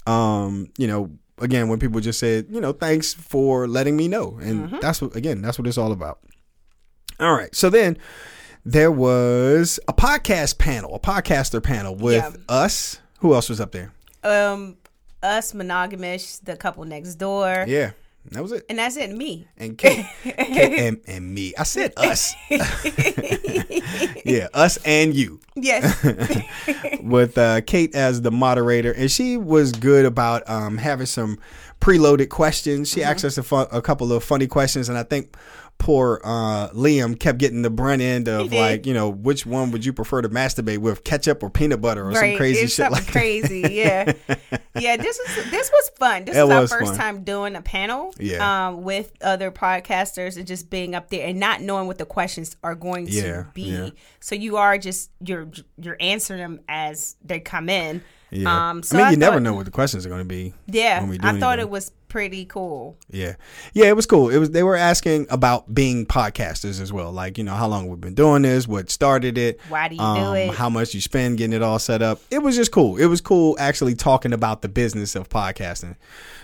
Um, you know, again, when people just said, you know, thanks for letting me know, and Mm-hmm. that's what again, that's what it's all about. All right, so then there was a podcast panel, a podcaster panel with Yeah. us. Who else was up there? Um, us monogamish, the couple next door, Yeah, that was it. and that's it. Me. And Kate, Kate and, and me. I said us. yeah, us and you. Yes. with uh, Kate as the moderator, and she was good about um, having some preloaded questions. She asked us a, a couple of funny questions, and I think poor uh, Liam kept getting the brunt end of like, you know, which one would you prefer to masturbate with, ketchup or peanut butter or some crazy it's shit like crazy. Yeah, yeah. This was this was fun. This It was our first fun. time doing a panel, Yeah. um, with other podcasters and just being up there and not knowing what the questions are going Yeah, to be. yeah. So you are just you're you're answering them as they come in. Yeah. Um, so I mean, you never know what the questions are going to be. Yeah, when we do I thought anything. it was pretty cool. Yeah, yeah, it was cool. It was they were asking about being podcasters as well, like you know how long we've been doing this, what started it, Why do you do um, it? how much you spend getting it all set up. It was just cool. It was cool actually talking about the business of podcasting.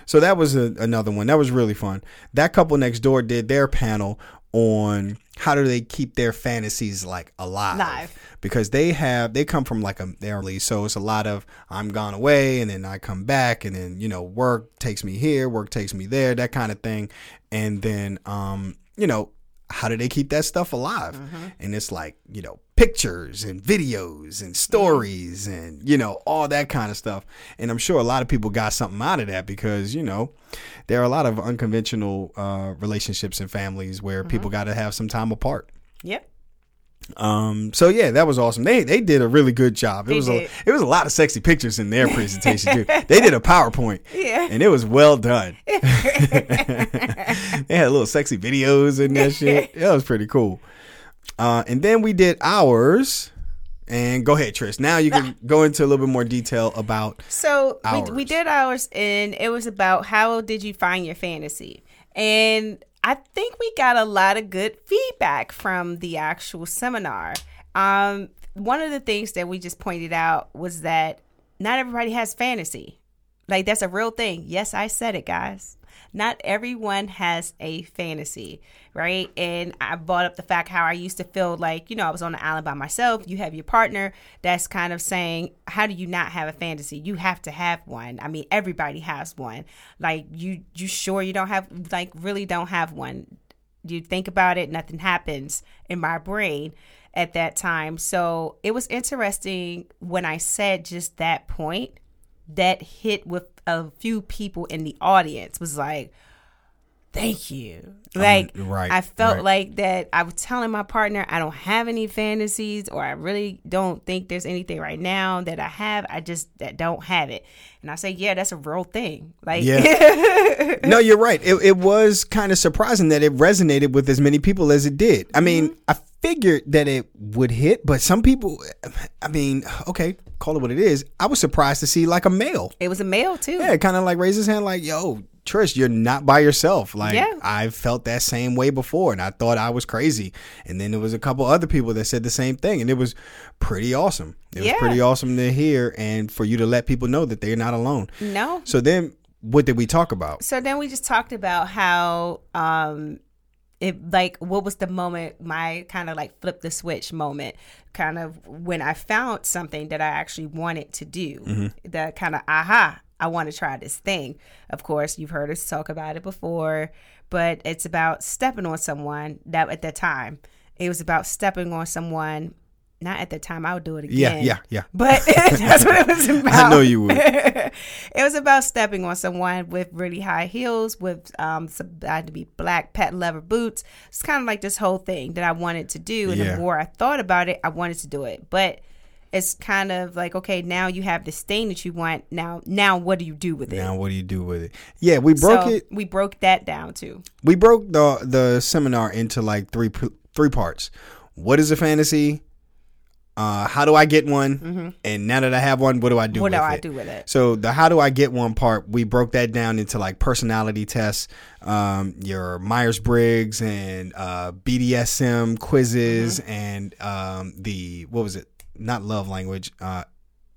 So that was a, another one that was really fun. That couple next door did their panel on how do they keep their fantasies like alive? Live. because they have they come from like a lease so it's a lot of i'm gone away and then i come back and then you know work takes me here work takes me there that kind of thing. And then um you know how do they keep that stuff alive? And it's like you know pictures and videos and stories and you know all that kind of stuff and i'm sure a lot of people got something out of that because you know there are a lot of unconventional uh, relationships and families where people got to have some time apart Yep. um. So yeah, that was awesome. They they did a really good job. It They was a it was a lot of sexy pictures in their presentation too. They did a PowerPoint. Yeah. And it was well done. they had little sexy videos and that shit. That was pretty cool. Uh, and then we did ours. And go ahead, Tryst. Now you can go into a little bit more detail about. So we, we did ours, and it was about how did you find your fantasy, and I think we got a lot of good feedback from the actual seminar. Um, one of the things that we just pointed out was that not everybody has fantasy. Like that's a real thing. Yes, I said it, guys. Not everyone has a fantasy, right? And I brought up the fact how I used to feel like, you know, I was on the island by myself. You have your partner that's kind of saying, How do you not have a fantasy? You have to have one. I mean, everybody has one. Like you you sure you don't have like really don't have one. You think about it, nothing happens in my brain at that time. So it was interesting when I said just that point that hit with a few people in the audience was like, thank you. Like, right, I felt right. like that I was telling my partner I don't have any fantasies or I really don't think there's anything right now that I have. I just that don't have it. And I say, yeah, that's a real thing. Like, Yeah. no, you're right. It, it was kind of surprising that it resonated with as many people as it did. I mean, mm-hmm. I figured that it would hit, but some people, I mean, okay, call it what it is. I was surprised to see like a male. it was a male too. Yeah, kind of like raise his hand, like, yo, Tryst, you're not by yourself. Like, Yeah. I felt that same way before, and I thought I was crazy. And then there was a couple other people that said the same thing, and it was pretty awesome. It Yeah. was pretty awesome to hear, and for you to let people know that they're not alone. No, So then, what did we talk about? so then we just talked about how um it like what was the moment my kind of like flip the switch moment kind of when i found something that i actually wanted to do Mm-hmm. the kind of aha i want to try this thing of course you've heard us talk about it before but it's about stepping on someone that at the time it was about stepping on someone not at the time i would do it again yeah, yeah. Yeah. But that's what it was about I know you would. it was about stepping on someone with really high heels, with um, some had to be black patent leather boots. It's kind of like this whole thing that I wanted to do, and Yeah. the more I thought about it, I wanted to do it. But it's kind of like, okay, now you have this thing that you want. Now, now what do you do with it? Now, what do you do with it? Yeah, we broke so it. we broke that down too. We broke the the seminar into like three three parts. What is a fantasy? Uh, how do I get one? And now that I have one, what do I do? Mm-hmm. What with do I it? do with it? So the how do I get one part, we broke that down into like personality tests, um, your Myers Briggs and uh, BDSM quizzes, Mm-hmm. and um, the what was it? Not love language, uh,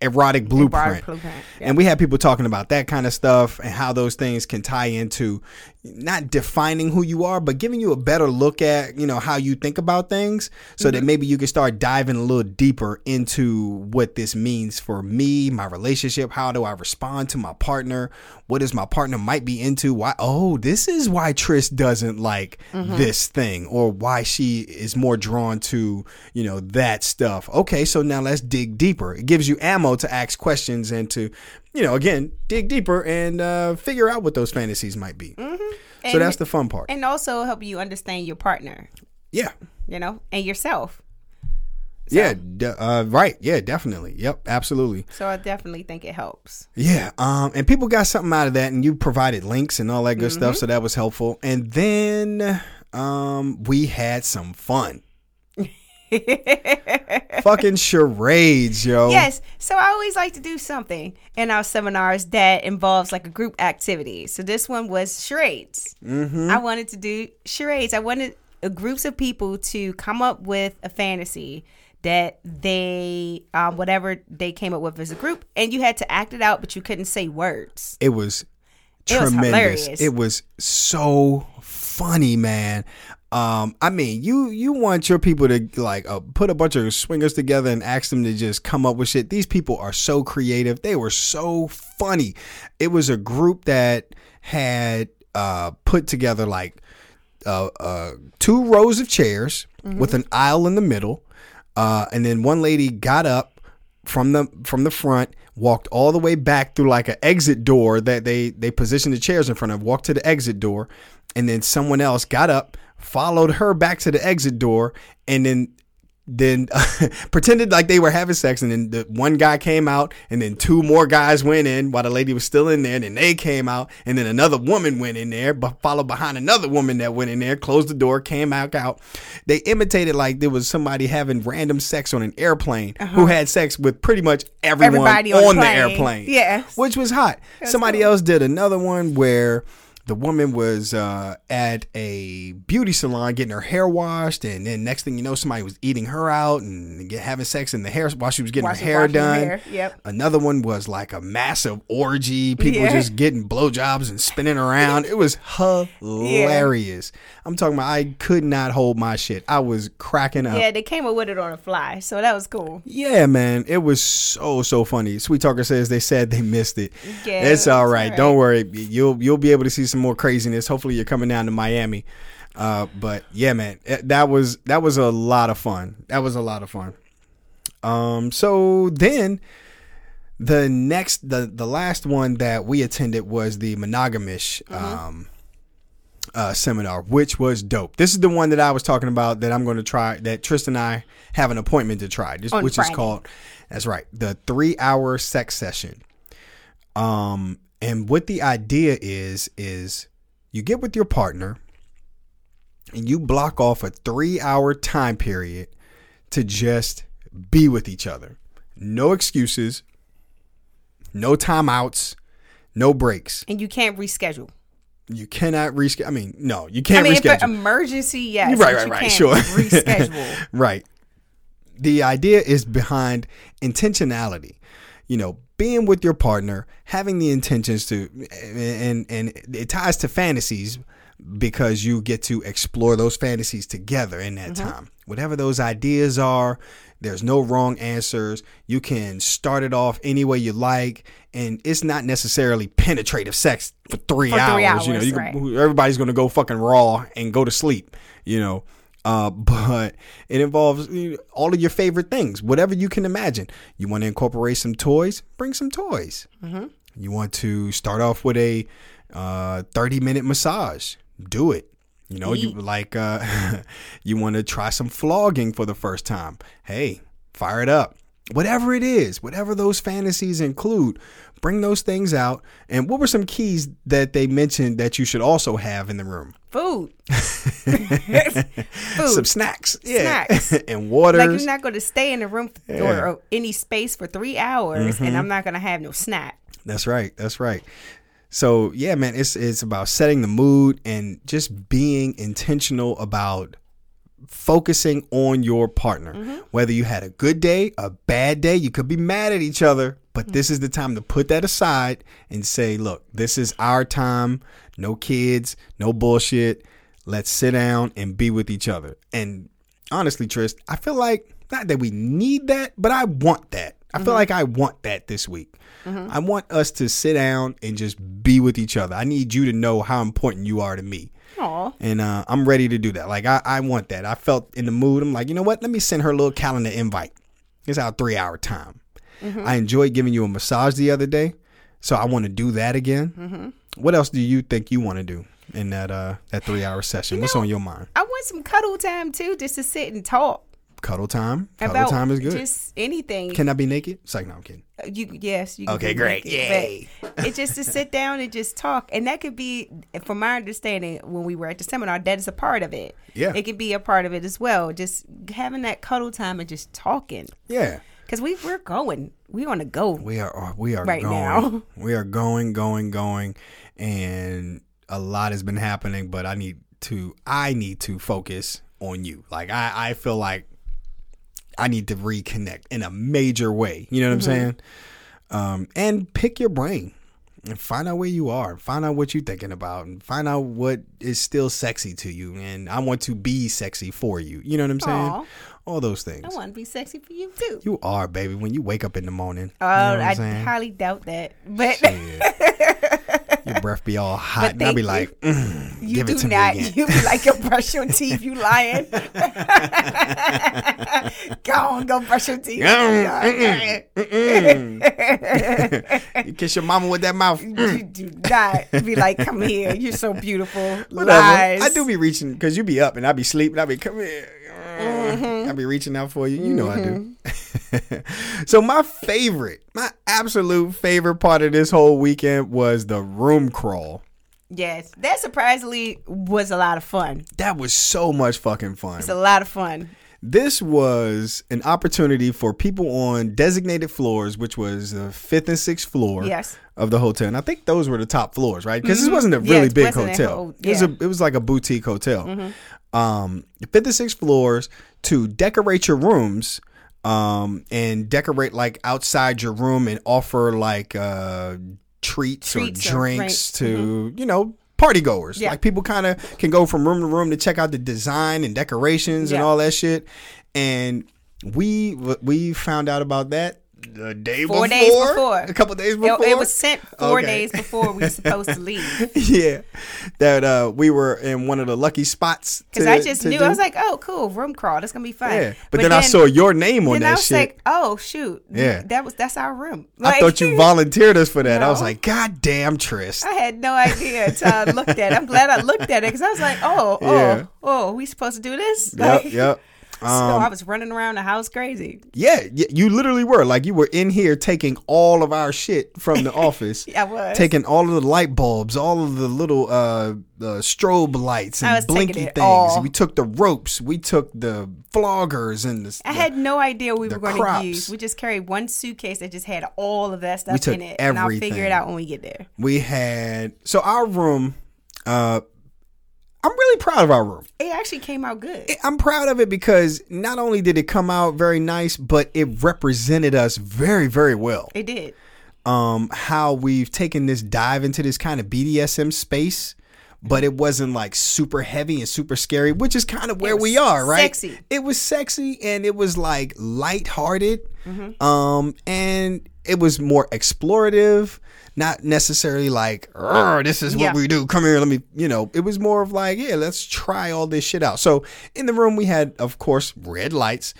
erotic blueprint. blueprint, yeah. And we had people talking about that kind of stuff and how those things can tie into not defining who you are, but giving you a better look at, you know, how you think about things so Mm-hmm. that maybe you can start diving a little deeper into what this means for me, my relationship. How do I respond to my partner? What is my partner might be into? Why? Oh, this is why Tryst doesn't like Mm-hmm. this thing or why she is more drawn to, you know, that stuff. Okay. So now let's dig deeper. It gives you ammo to ask questions and to, you know, again, dig deeper and uh, figure out what those fantasies might be. So Mm-hmm. And- that's the fun part. and also help you understand your partner, Yeah. you know, and yourself. Yeah. De- uh, right. Yeah. Definitely. Yep. Absolutely. So I definitely think it helps. Yeah. Um. And people got something out of that, and you provided links and all that good stuff, so that was helpful. And then, um, we had some fun. Fucking charades, yo. Yes. So I always like to do something in our seminars that involves like a group activity. So this one was charades. Mm-hmm. I wanted to do charades. I wanted uh, groups of people to come up with a fantasy that they, um, whatever they came up with as a group, and you had to act it out, but you couldn't say words. It was It was tremendous. hilarious. It was so funny, man. Um, I mean, you you want your people to like uh, put a bunch of swingers together and ask them to just come up with shit. These people are so creative. They were so funny. It was a group that had uh, put together like uh, uh, two rows of chairs with an aisle in the middle, uh, and then one lady got up from the from the front, walked all the way back through like an exit door that they they positioned the chairs in front of, walked to the exit door, and then someone else got up, followed her back to the exit door, and then then pretended like they were having sex and then the one guy came out and then two more guys went in while the lady was still in there and then they came out and then another woman went in there but followed behind another woman that went in there closed the door came back out they imitated like there was somebody having random sex on an airplane who uh-huh. had sex with pretty much everyone Everybody on on, the the airplane Yes. which was hot somebody cool. else did another one where the woman was uh, at a beauty salon getting her hair washed, and then next thing you know, somebody was eating her out and get, having sex in the hair while she was getting her hair done. hair, yep. Another one was like a massive orgy, people Yeah. just getting blowjobs and spinning around. It was hilarious. I'm talking about I could not hold my shit. I was cracking up. Yeah, they came up with it on the fly, so that was cool. Yeah, man, it was so so funny. Sweet Talker says they said they missed it. Yeah, it's all right. all right. Don't worry. You'll you'll be able to see some more craziness. Hopefully, you're coming down to Miami. Uh, but yeah, man, eh, that was that was a lot of fun. That was a lot of fun. Um, so then the next the the last one that we attended was the monogamish um uh, seminar, which was dope. This is the one that I was talking about that I'm going to try. That Tristan and I have an appointment to try, this, which Friday. is called. That's right, the three hour sex session. Um, and what the idea is is you get with your partner, and you block off a three hour time period to just be with each other. No excuses, no timeouts, no breaks. And you can't reschedule. You cannot reschedule. I mean, no, you can't reschedule. I mean, reschedule. emergency, yes. right, right, you right. can't Sure. Reschedule. right. The idea is behind intentionality. You know, being with your partner, having the intentions to, and and it ties to fantasies because you get to explore those fantasies together in that mm-hmm. time. Whatever those ideas are, there's no wrong answers. You can start it off any way you like, and it's not necessarily penetrative sex for three For hours. three You know, you right. can, everybody's gonna go fucking raw and go to sleep. You know. Uh, but it involves all of your favorite things, whatever you can imagine. You want to incorporate some toys? Bring some toys. You want to start off with a uh, 30 minute massage? Do it. You know, you like uh, you want to try some flogging for the first time. Hey, fire it up. Whatever it is, whatever those fantasies include, bring those things out. And what were some keys that they mentioned that you should also have in the room? Food. Food. Some snacks, yeah, Snacks. and water. Like you're not going to stay in the room or, or any space for three hours, Mm-hmm. and I'm not going to have no snack. That's right. That's right. So yeah, man, it's it's about setting the mood and just being intentional about focusing on your partner. Mm-hmm. Whether you had a good day, a bad day, you could be mad at each other, but mm-hmm. this is the time to put that aside and say, look, this is our time. no kids, no bullshit. Let's sit down and be with each other. And honestly, Tryst, I feel like not that we need that, but I want that. I feel mm-hmm. like I want that this week. I want us to sit down and just be with each other. I need you to know how important you are to me. Aw. And uh, I'm ready to do that. Like I, I want that. I felt in the mood. I'm like, you know what? Let me send her a little calendar invite. It's our three hour time. I enjoyed giving you a massage the other day, so I want to do that again. What else do you think you want to do in that uh that three hour session? What's know- on your mind? I want some cuddle time too, just to sit and talk Cuddle time. Cuddle about time is good. just anything. Can I be naked? It's like no, I'm kidding. you yes, you can Okay, be great. naked, Yay. It's just to sit down and just talk, and that could be, from my understanding, when we were at the seminar, that is a part of it. Yeah. it could be a part of it as well. Just having that cuddle time and just talking, Yeah. because we we're going, we want to go. We are uh, we are Right going. now. We are going, going, going, and a lot has been happening. But I need to I need to focus on you. Like I I feel like I need to reconnect in a major way. You know what I'm saying? Um, and pick your brain and find out where you are. Find out what you're thinking about, and find out what is still sexy to you. And I want to be sexy for you. You know what I'm saying? Aw. All those things. I want to be sexy for you too. You are, baby. When you wake up in the morning, Oh, you know I saying? highly doubt that, but Your breath be all hot, and I thank be like, mm, you give do it to not. me again. You be like, you brush your teeth. You lying? go on, go brush your teeth. you kiss your mama with that mouth. Mm, you do not be like, come here. You're so beautiful. Whatever. Lies. I do be reaching because you be up and I be sleeping. I be come here. Mm-hmm. I be reaching out for you. You know I do. so my favorite, my absolute favorite part of this whole weekend was the room crawl. Yes, that surprisingly was a lot of fun. That was so much fucking fun. It's a lot of fun. This was an opportunity for people on designated floors, which was the fifth and sixth floor Yes. of the hotel. And I think those were the top floors, right? Because this wasn't a really it big hotel. whole- It was. Mm-hmm. a it was like a boutique hotel. Um, fifth and sixth floors to decorate your rooms. Um, and decorate like outside your room and offer like uh treats, Treats or or drinks drinks. to you know party goers. Yeah. Like people kind of can go from room to room to check out the design and decorations and all that shit. And we we found out about that the day Four before, days before. a couple days before. it was sent four Okay. days before we were supposed to leave. yeah, that uh, we were in one of the lucky spots. Because I just knew do. I was like, oh, cool, room crawl. That's gonna be fun. yeah. But, then, I saw your name on Then I was shit. like, oh shoot, Yeah. that was that's our room. I thought you volunteered us for that. I was like, God damn, Tryst. I had no idea until I looked at it. I'm glad I looked at it because I was like, oh, oh, Yeah. oh, we supposed to do this? Yep, Like, yep. So Um, I was running around the house crazy. yeah, you literally were like you were in here taking all of our shit from the office. I was. taking all of the light bulbs, all of the little uh, the strobe lights and blinky things. all. We took the ropes, we took the floggers and the. I had no idea we were going crops. to use. We just carried one suitcase that just had all of that stuff in it, and I'll figure it out when we get there. we had so our room. Uh, I'm really proud of our room. It actually came out good. I'm proud of it because not only did it come out very nice, but it represented us very, very well. It did. um how we've taken this dive into this kind of BDSM space, but it wasn't like super heavy and super scary, which is kind of where we are, right? sexy. It was sexy and it was like lighthearted. Mm-hmm. Um and it was more explorative, not necessarily like, "Arr, this is what Yeah. we do. Come here, let me, you know, it was more of like, yeah, let's try all this shit out. So in the room we had, of course, red lights.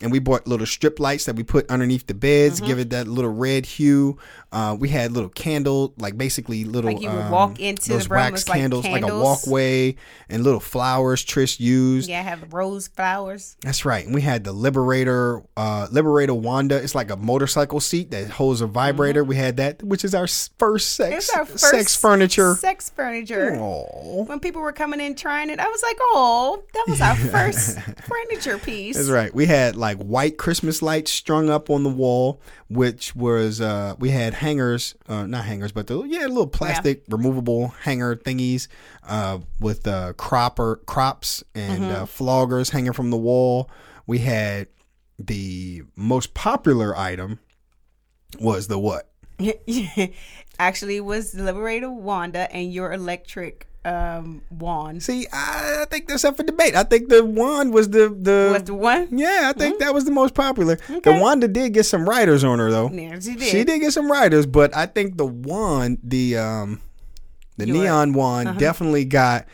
And we bought little strip lights that we put underneath the beds, Mm-hmm. give it that little red hue. Uh, we had little candle, like basically little Like you would um, walk into those the room, wax it's like candles, like a walkway, and little flowers Tryst used. Yeah, I have rose flowers. That's right. And we had the Liberator, uh, Liberator Wanda. It's like a motorcycle seat that holds a vibrator. We had that, which is our first sex It's our first sex furniture. Sex furniture. Aw. When people were coming in trying it, I was like, "Oh, that was our first furniture piece." That's right. We had like white Christmas lights strung up on the wall, which was uh we had hangers, uh not hangers, but the yeah, little plastic removable hanger thingies uh with uh cropper crops and uh, floggers hanging from the wall. We had the most popular item was the what? Actually, it was Liberator Wanda and your electric um, wand. See, I, I think that's up for debate. I think the wand was the the Was the one? Yeah, I think that was the most popular. The Okay. Wanda did get some writers on her though. Yeah, she did. She did get some writers, but I think the wand, the um, the You're neon wand, Uh-huh. definitely got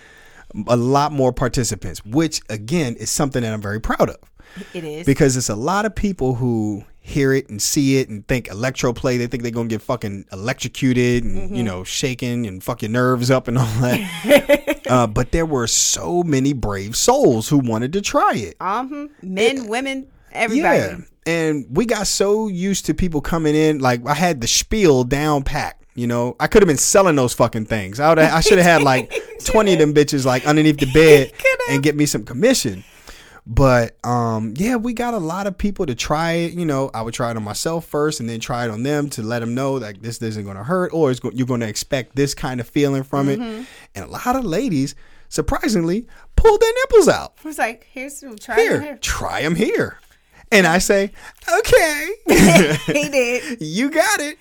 a lot more participants, which again is something that I'm very proud of It is. because it's a lot of people who hear it and see it and think electroplay. They think they're gonna get fucking electrocuted and Mm-hmm. you know shaken and fuck your nerves up and all that. uh, but there were so many brave souls who wanted to try it. um, men, women, everybody. Yeah. And we got so used to people coming in, like I had the spiel down packed. You know, I could have been selling those fucking things. I would, I should have had like twenty of them bitches like underneath the bed and get me some commission. But um, yeah, we got a lot of people to try it. You know, I would try it on myself first, and then try it on them to let them know like this isn't going to hurt, or it's go- you're going to expect this kind of feeling from it. And a lot of ladies, surprisingly, pulled their nipples out It was like, here's some try here, it here. try them here. And I say, okay, he did. you got it.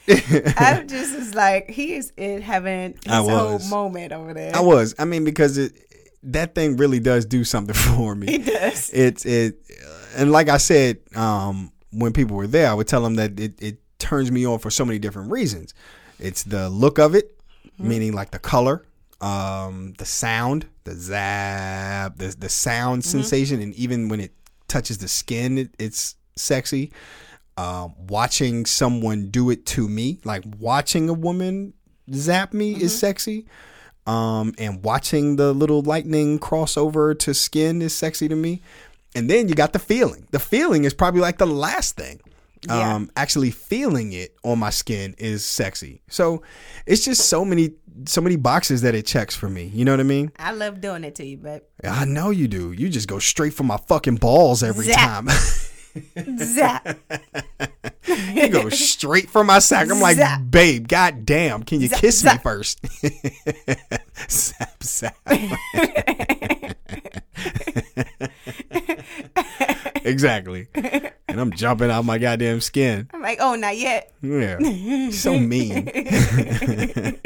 I'm just was like, he is in heaven. his I whole moment over there. I was. I mean, because it that thing really does do something for me. It does. It's it, and like I said, um, when people were there, I would tell them that it it turns me on for so many different reasons. It's the look of it, Mm-hmm. meaning like the color, um, the sound, the zap, the the sound Mm-hmm. sensation, and even when it touches the skin, it, it's sexy. Um, watching someone do it to me, like watching a woman zap me, is sexy. Um, and watching the little lightning cross over to skin is sexy to me. And then you got the feeling. The feeling is probably like the last thing. Yeah. Um, actually feeling it on my skin is sexy. So it's just so many, so many boxes that it checks for me. You know what I mean? I love doing it to you, but I know you do. You just go straight for my fucking balls every time. zap. you go straight for my sack. I'm like, Zap. babe, god damn, can you Zap, kiss me first? zap, zap. exactly. And I'm jumping out my goddamn skin. I'm like, oh, not yet. Yeah. so mean.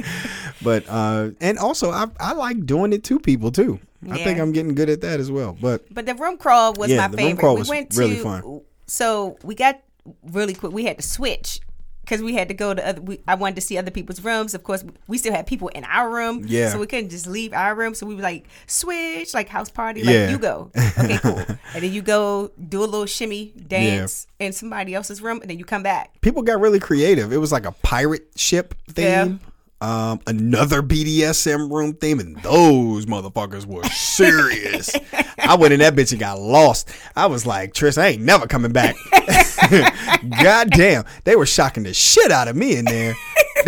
but uh and also I I like doing it to people too. I think I'm getting good at that as well. But But the room crawl was Yeah, my the room favorite. crawl we was went really to, fun. So we got really quick. We had to switch because we had to go to other. We, I wanted to see other people's rooms. Of course, we still had people in our room. Yeah. So we couldn't just leave our room. So we were like switch, like house party. Like Yeah. you go, okay, cool. and then you go do a little shimmy dance in somebody else's room, and then you come back. people got really creative. It was like a pirate ship theme. Um, another BDSM room theme, and those motherfuckers were serious. I went in that bitch and got lost. I was like, Tryst, I ain't never coming back. God damn. They were shocking the shit out of me in there.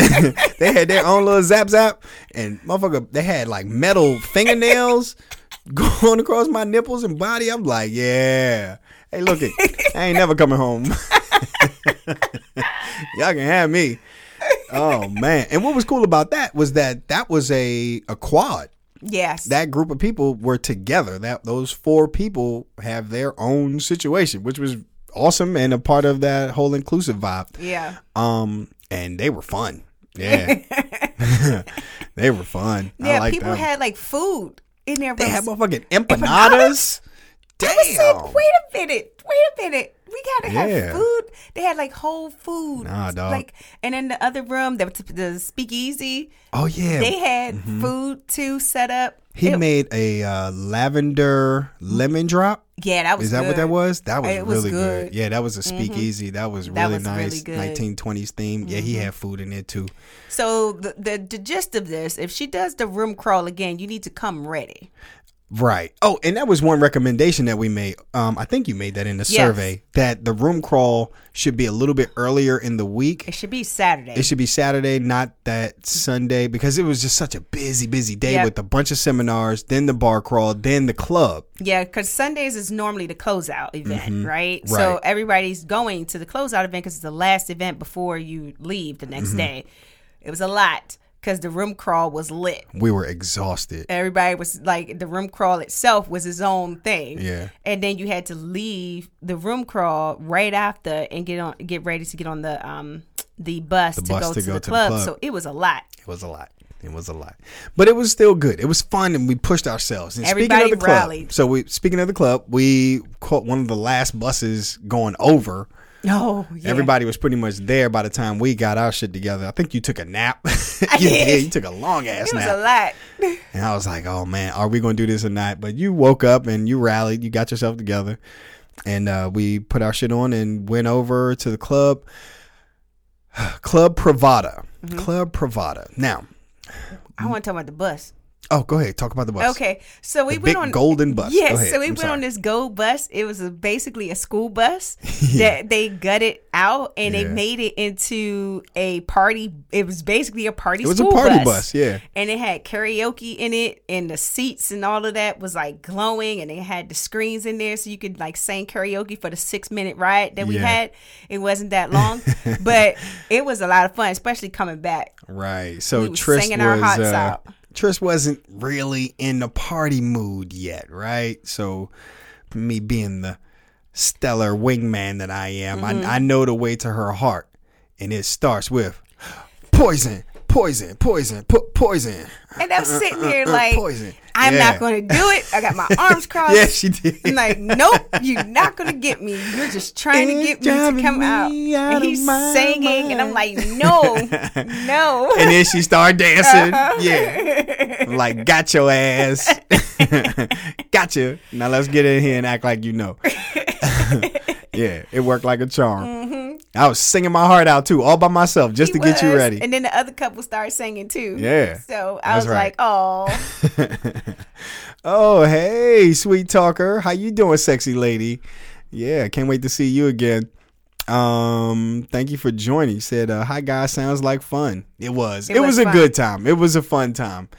they had their own little zap zap, and motherfucker, they had like metal fingernails going across my nipples and body. I'm like, yeah. Hey, look it. I ain't never coming home. Y'all can have me. Oh man! And what was cool about that was that that was a a quad. Yes. That group of people were together. That those four people have their own situation, which was awesome and a part of that whole inclusive vibe. yeah. Um, and they were fun. Yeah, they were fun. I Yeah. people them. had like food in their they had motherfucking empanadas. Damn. I said, wait a minute, wait a minute. We gotta Yeah. have food. They had like whole food. Nah, dog. Like, and in the other room, the, the speakeasy, oh yeah, they had mm-hmm. food too set up. he It- made a uh, lavender lemon drop. yeah, that was. Is that what that was? That was was really good. good. Yeah, that was a mm-hmm. speakeasy. That was That really was really nice. good. 1920s theme. Yeah, he mm-hmm. had food in it too. So the, the the gist of this, if she does the room crawl again, you need to come ready. Right. Oh, and that was one recommendation that we made. Um, I think you made that in the Yes. survey that the room crawl should be a little bit earlier in the week. It should be Saturday. It should be Saturday, not that Sunday, because it was just such a busy, busy day Yep. with a bunch of seminars, then the bar crawl, then the club. Yeah, because Sundays is normally the closeout event, right? So Mm-hmm. Right. everybody's going to the closeout event because it's the last event before you leave the Mm-hmm. next day. It was a lot because the room crawl was lit. We were exhausted. Everybody was like, the room crawl itself was its own thing. Yeah. And then you had to leave the room crawl right after and get on, get ready to get on the um the bus, to, bus go to to, go the, to the club, club. So it was a lot. It was a lot. It was a lot, but it was still good. It was fun, and we pushed ourselves. And Everybody speaking of the club, rallied. so we speaking of the club, we caught one of the last buses going over. Oh, yeah. Everybody was pretty much there by the time we got our shit together. I think you took a nap. you did. You took a long ass nap. It was a lot. And I was like, oh man, are we going to do this or not? But you woke up and you rallied, you got yourself together, and uh, we put our shit on and went over to the club. Club Pravada. Mm-hmm. Club Pravada. Now, I want to talk about the bus. Oh, go ahead. Talk about the bus. Okay, so we The went big on golden bus. Yes, so we I'm went sorry. on this gold bus. It was a, basically a school bus that they gutted out and they made it into a party. It was basically a party. School. It was a party bus. bus, yeah. and it had karaoke in it, and the seats and all of that was like glowing, and they had the screens in there so you could like sing karaoke for the six minute ride that we Yeah. had. It wasn't that long, but it was a lot of fun, especially coming back. Right. So We was Tryst singing our was hearts uh, Tryst wasn't really in the party mood yet, right? So me being the stellar wingman that I am, Mm-hmm. I, I know the way to her heart, and it starts with poison, poison, poison, po- poison. And I'm sitting there uh, like, poison. I'm Yeah. not going to do it. I got my arms crossed. Yeah, she did. I'm like, nope, you're not gonna get me. You're just trying to get me to come out. me out And he's singing, and I'm like, no, no. And then she started dancing. Uh-huh. Yeah. I'm like, got your ass. gotcha. Now let's get in here and act like you know. yeah, it worked like a charm. I was singing my heart out too, all by myself, just He to get you ready. And then the other couple started singing too. Yeah, So I was right. like, oh, oh, hey, sweet talker. How you doing, sexy lady? Yeah, can't wait to see you again. Um, thank you for joining. Said, uh, "Hi guys, sounds like fun." It was. It, It was, was a fun. good time. It was a fun time.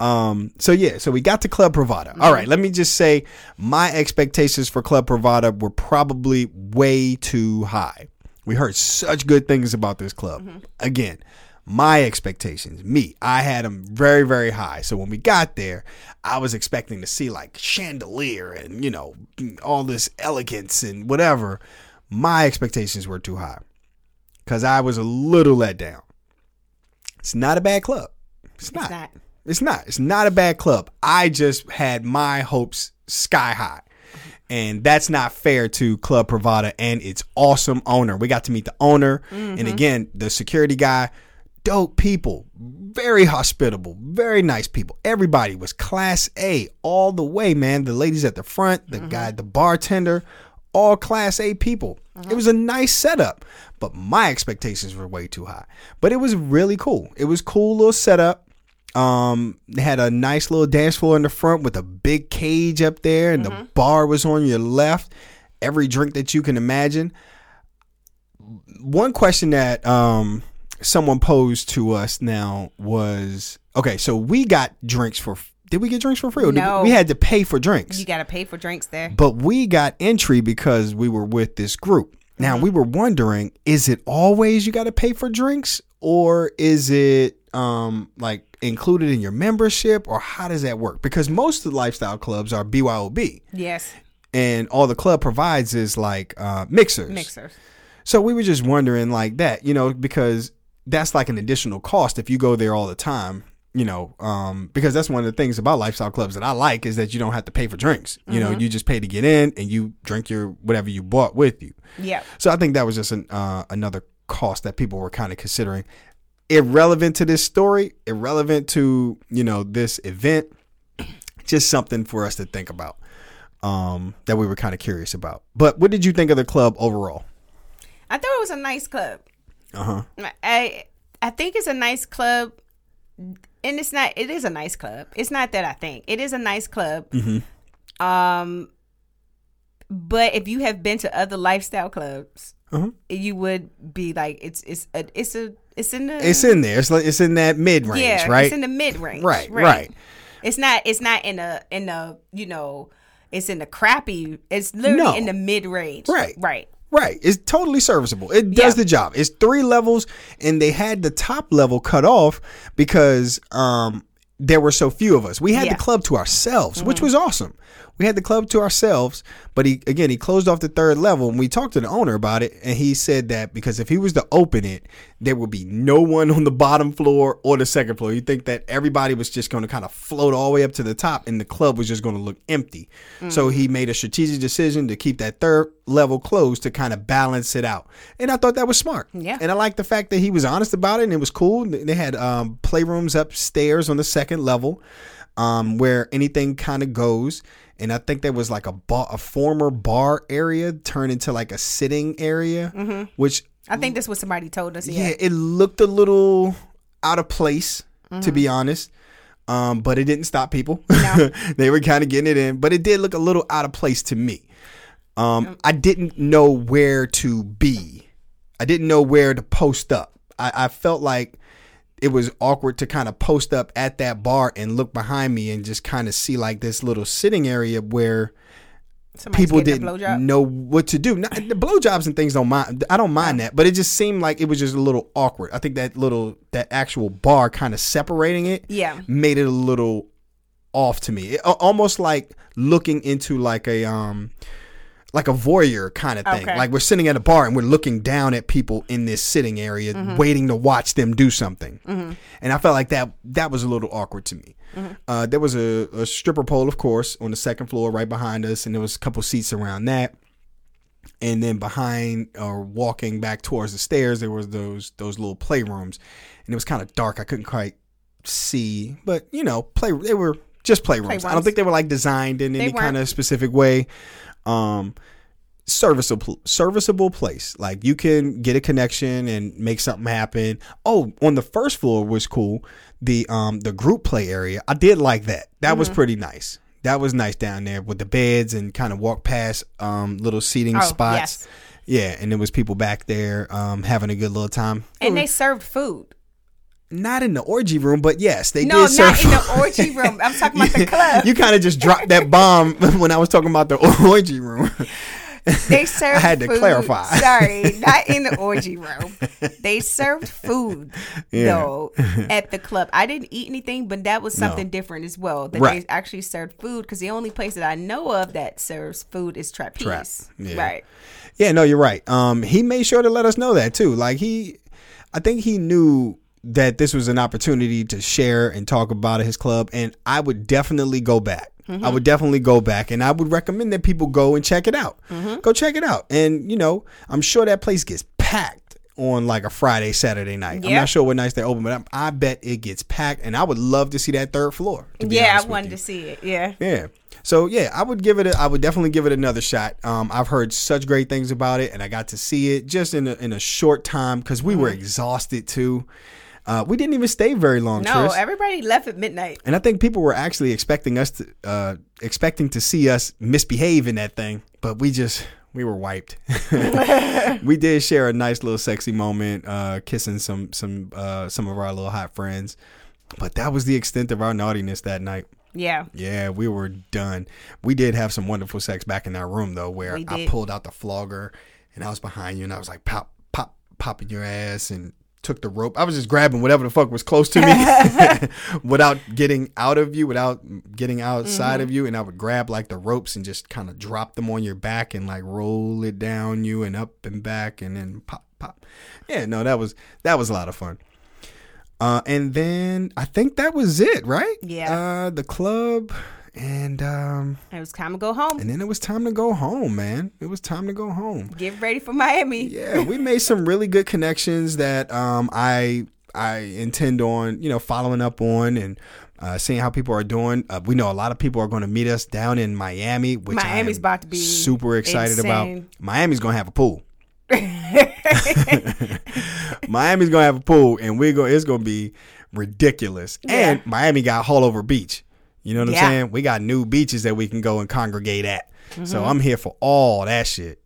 Um, so yeah, so we got to Club Pravada. All right, let me just say, my expectations for Club Pravada were probably way too high. We heard such good things about this club. Mm-hmm. Again, my expectations, me, I had them very, very high. So when we got there, I was expecting to see like chandelier and, you know, all this elegance and whatever. My expectations were too high because I was a little let down. It's not a bad club. It's not. it's not. It's not. It's not a bad club. I just had my hopes sky high. And that's not fair to Club Pravada and its awesome owner. We got to meet the owner. And mm-hmm. again, the security guy, dope people, very hospitable, very nice people. Everybody was class A all the way, man. The ladies at the front, the mm-hmm. guy, the bartender, all class A people. It uh-huh. was a nice setup, but my expectations were way too high. But it was really cool. It was cool little setup. Um, they had a nice little dance floor in the front with a big cage up there, and the bar was on your left. Every drink that you can imagine. One question that um someone posed to us now was okay. So we got drinks for. Did we get drinks for free? No. we, we had to pay for drinks. You got to pay for drinks there. But we got entry because we were with this group. Now we were wondering, is it always you got to pay for drinks, or is it um like included in your membership, or how does that work? Because most of the lifestyle clubs are BYOB, Yes, and all the club provides is like uh, mixers. mixers. So we were just wondering like that, you know, because that's like an additional cost if you go there all the time, you know, um, because that's one of the things about lifestyle clubs that I like is that you don't have to pay for drinks. You know, you just pay to get in and you drink your whatever you bought with you. Yeah. So I think that was just an, uh, another cost that people were kind of considering. Irrelevant to this story, irrelevant to, you know, this event, just something for us to think about um, that we were kind of curious about. But what did you think of the club overall? I thought it was a nice club. Uh huh. I I think it's a nice club, and it's not. It is a nice club. It's not that I think it is a nice club. Um, but if you have been to other lifestyle clubs, Uh-huh. you would be like, it's it's a it's a it's in the It's in there. It's like it's in that mid range, yeah, right? it's in the mid range, Right, right. It's not it's not in a in a you know it's in the crappy. It's literally No. in the mid range, Right. right. right. It's totally serviceable. It does Yeah. the job. It's three levels, and they had the top level cut off because um there were so few of us. We had Yeah. Mm-hmm. the club to ourselves, which was awesome. We had the club to ourselves, but he again he closed off the third level, and we talked to the owner about it, and he said that because if he was to open it, there would be no one on the bottom floor or the second floor. You think that everybody was just going to kind of float all the way up to the top and the club was just going to look empty. So he made a strategic decision to keep that third level closed to kind of balance it out. And I thought that was smart. Yeah. And I like the fact that he was honest about it and it was cool. They had um, playrooms upstairs on the second level um, where anything kind of goes. And I think there was like a bar, a former bar area turned into like a sitting area, which I think that's what somebody told us. yeah, Yeah. it looked a little out of place to Mm-hmm. be honest. Um, but it didn't stop people. they were kind of getting it in, but it did look a little out of place to me. Um, I didn't know where to be. I didn't know where to post up. I, I felt like it was awkward to kind of post up at that bar and look behind me and just kind of see like this little sitting area where Somebody's people didn't know what to do. Not, the blowjobs and things don't mind. I don't mind that, but it just seemed like it was just a little awkward. I think that little that actual bar kind of separating it, Yeah. made it a little off to me. It, almost like looking into like a um like a voyeur kind of thing. Okay. Like we're sitting at a bar and we're looking down at people in this sitting area, Mm-hmm. waiting to watch them do something. And I felt like that that was a little awkward to me. Mm-hmm. Uh, there was a, a stripper pole, of course, on the second floor right behind us, and there was a couple seats around that. And then behind or walking back towards the stairs, there was those those little playrooms, and it was kind of dark. I couldn't quite see, but you know, play they were just playrooms. I don't think they were like designed in any weren't. kind of specific way. Um, serviceable serviceable place. Like you can get a connection and make something happen. Oh, on the first floor was cool. The um the group play area. I did like that. That Mm-hmm. was pretty nice. That was nice down there with the beds and kind of walk past um little seating Oh, spots. yes. Yeah, and there was people back there um having a good little time. And they served food. Not in the orgy room, but yes, they No, did serve not in the orgy room. I'm talking about the club. You kind of just dropped that bomb when I was talking about the orgy room. They served. I had to food. clarify. Sorry, not in the orgy room. They served food Yeah. though at the club. I didn't eat anything, but that was something different as well. That Right. they actually served food because the only place that I know of that serves food is Trapeze. Trap, yeah. Right. Yeah, no, you're right. Um, he made sure to let us know that too. Like he, I think he knew that this was an opportunity to share and talk about his club, and I would definitely go back. I would definitely go back, and I would recommend that people go and check it out. Go check it out, and you know, I'm sure that place gets packed on like a Friday, Saturday night. I'm not sure what nights they open, but I, I bet it gets packed, and I would love to see that third floor. Yeah, I wanted to see it. Yeah. Yeah. So yeah, I would give it. A, I would definitely give it another shot. Um, I've heard such great things about it, and I got to see it just in a, in a short time because we Mm-hmm. were exhausted too. Uh, we didn't even stay very long, No, Trish. everybody left at midnight. and I think people were actually expecting us to, uh, expecting to see us misbehave in that thing, but we just we were wiped. we did share a nice little sexy moment, uh, kissing some some uh, some of our little hot friends, but that was the extent of our naughtiness that night. Yeah. Yeah, we were done. We did have some wonderful sex back in our room though, where I pulled out the flogger and I was behind you and I was like pop, pop, popping your ass and took the rope. I was just grabbing whatever the fuck was close to me without getting out of you, without getting outside Mm-hmm. of you. And I would grab like the ropes and just kind of drop them on your back and like roll it down you and up and back and then pop, pop. Yeah, no, that was that was a lot of fun. Uh, and then I think that was it, right? Yeah. Uh, the club, and um, It was time to go home. and then it was time to go home, man. It was time to go home. Get ready for Miami. Yeah, we made some really good connections that um, I I intend on, you know, following up on and. Uh, seeing how people are doing, uh, we know a lot of people are going to meet us down in Miami, which Miami's about to be super excited about. Miami's going to have a pool. Miami's gonna have a pool, and we're going. It's gonna be ridiculous. And Miami got Haulover Beach. You know what Yeah. I'm saying? We got new beaches that we can go and congregate at. So Mm-hmm. I'm here for all that shit.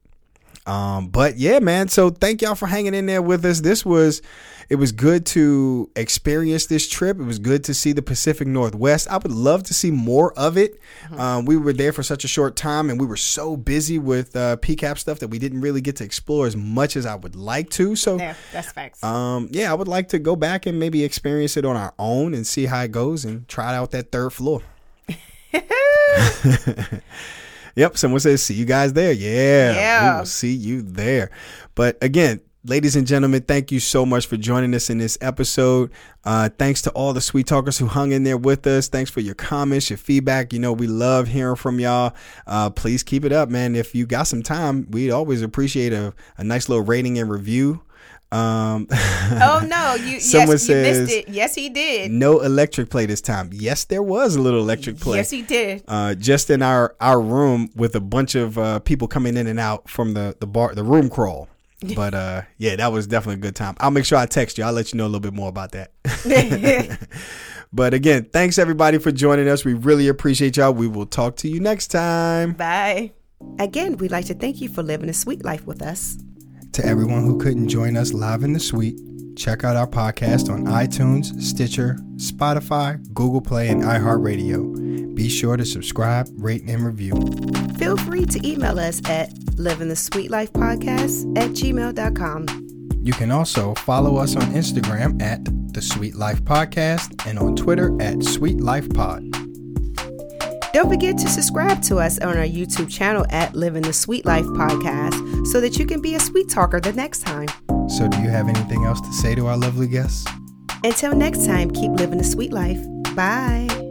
Um, but yeah, man. So thank y'all for hanging in there with us. This was, it was good to experience this trip. It was good to see the Pacific Northwest. I would love to see more of it. Mm-hmm. Um, we were there for such a short time, and we were so busy with uh, PCAP stuff that we didn't really get to explore as much as I would like to. So Yeah, that's facts. um, yeah, I would like to go back and maybe experience it on our own and see how it goes and try out that third floor. yep, someone says see you guys there. Yeah, Yeah. we will see you there. But again, ladies and gentlemen, thank you so much for joining us in this episode. Uh, thanks to all the sweet talkers who hung in there with us. Thanks for your comments, your feedback. You know, we love hearing from y'all. Uh, please keep it up, man. If you got some time, we'd always appreciate a, a nice little rating and review. Um, oh no! You someone yes, says you missed it. Yes, he did. no electric play this time. Yes, there was a little electric play. Yes, he did. uh, just in our our room with a bunch of uh, people coming in and out from the the bar the room crawl. But uh, yeah, that was definitely a good time. I'll make sure I text you. I'll let you know a little bit more about that. but again, thanks everybody for joining us. We really appreciate y'all. We will talk to you next time. Bye. Again, we'd like to thank you for living a suite life with us. To everyone who couldn't join us live in the suite, check out our podcast on iTunes, Stitcher, Spotify, Google Play, and iHeartRadio. Be sure to subscribe, rate, and review. Feel free to email us at livingthesuitelifepodcast the suite life podcast at gmail.com. You can also follow us on Instagram at The Suite Life Podcast and on Twitter at Suite Life Pod. Don't forget to subscribe to us on our YouTube channel at Living the Suite Life podcast so that you can be a sweet talker the next time. So, do you have anything else to say to our lovely guests? Until next time, keep living the suite life. Bye.